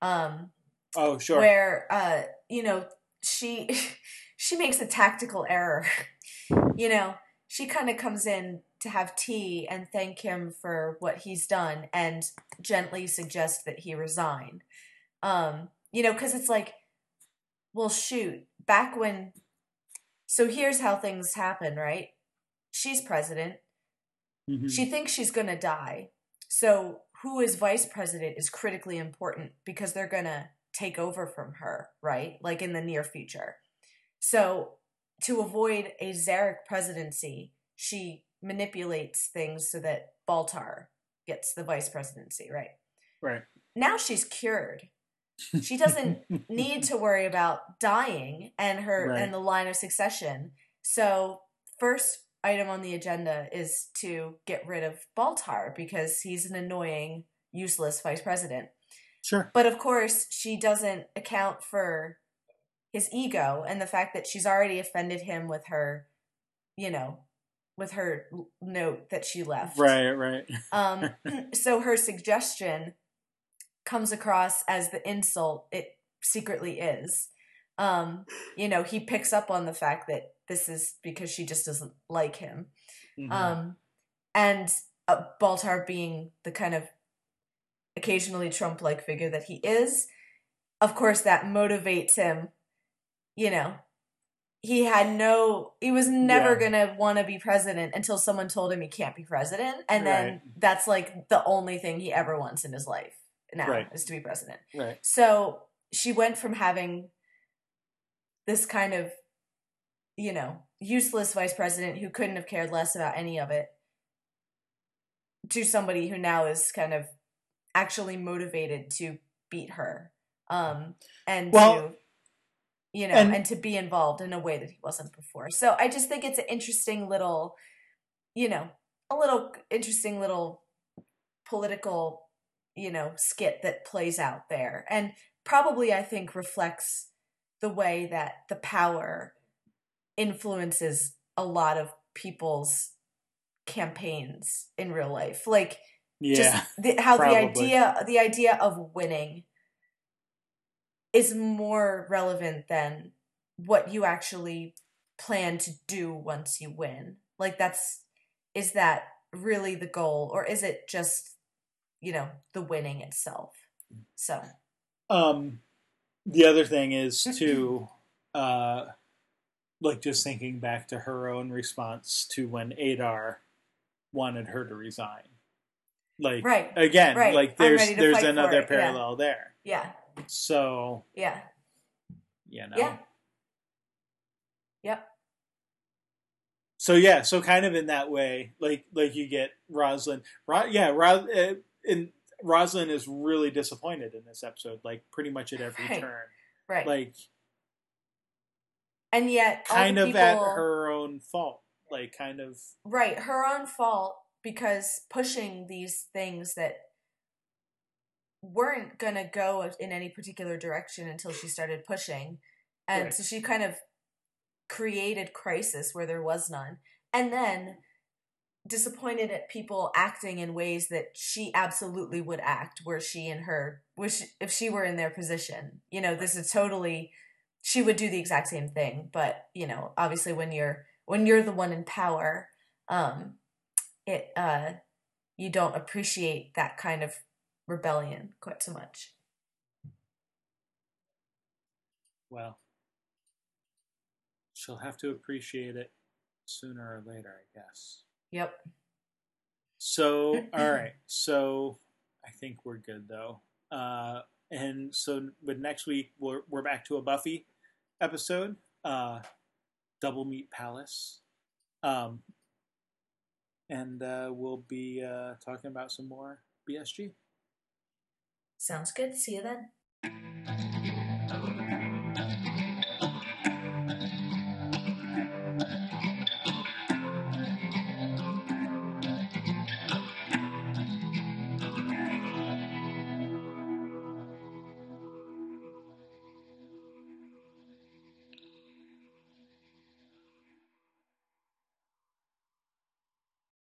Um, Oh, sure. where uh you know she she makes a tactical error you know she kind of comes in to have tea and thank him for what he's done and gently suggest that he resign um you know because it's like well shoot back when so here's how things happen right she's president Mhm. she thinks she's going to die. So, who is vice president is critically important because they're going to take over from her, right? Like in the near future. So, to avoid a Zarek presidency, she manipulates things so that Baltar gets the vice presidency, right? right. Now she's cured. She doesn't need to worry about dying and her Right. and the line of succession. So first item on the agenda is to get rid of Baltar because he's an annoying, useless vice president. Sure. But of course, she doesn't account for his ego and the fact that she's already offended him with her, you know, with her note that she left. Right, right. Um, so her suggestion comes across as the insult it secretly is. Um, you know, he picks up on the fact that this is because she just doesn't like him. Mhm. Um, and uh, Baltar being the kind of occasionally Trump like figure that he is, of course, that motivates him. You know, he had no, he was never Yeah. going to want to be president until someone told him he can't be president. And then Right. that's like the only thing he ever wants in his life now Right. is to be president. right. So she went from having this kind of, you know, useless vice president who couldn't have cared less about any of it to somebody who now is kind of actually motivated to beat her um and Well, to you know and- and, to be involved in a way that he wasn't before so i just think it's an interesting little you know a little interesting little political you know skit that plays out there and probably i think reflects the way that the power influences a lot of people's campaigns in real life like Yeah. just the, how probably. the idea the idea of winning is more relevant than what you actually plan to do once you win like that's is that really the goal or is it just you know the winning itself so Um, the other thing is to, uh, like just thinking back to her own response to when Adar wanted her to resign. Like right again, Right. like there's there's another it, yeah. parallel there. yeah So yeah you know. yeah yep So yeah, so kind of in that way, like like you get Roslin. Ro- yeah, uh, and Roslin is really disappointed in this episode, like pretty much at every Right. turn. right Like and yet kind of at her own fault. Like kind of Right, her own fault because pushing these things that weren't going to go in any particular direction until she started pushing. And Right. so she kind of created crisis where there was none. And then disappointed at people acting in ways that she absolutely would act were she in her wish if she were in their position. You know, this is totally she would do the exact same thing, but you know, obviously when you're when you're the one in power, um it uh you don't appreciate that kind of rebellion quite so much. well, she'll have to appreciate it sooner or later, I guess. Yep. So, all right. So, I think we're good though. Uh, and so, but next week we're we're back to a Buffy episode, uh, Double Meat Palace, um, and uh, we'll be uh, talking about some more BSG. Sounds good. See you then.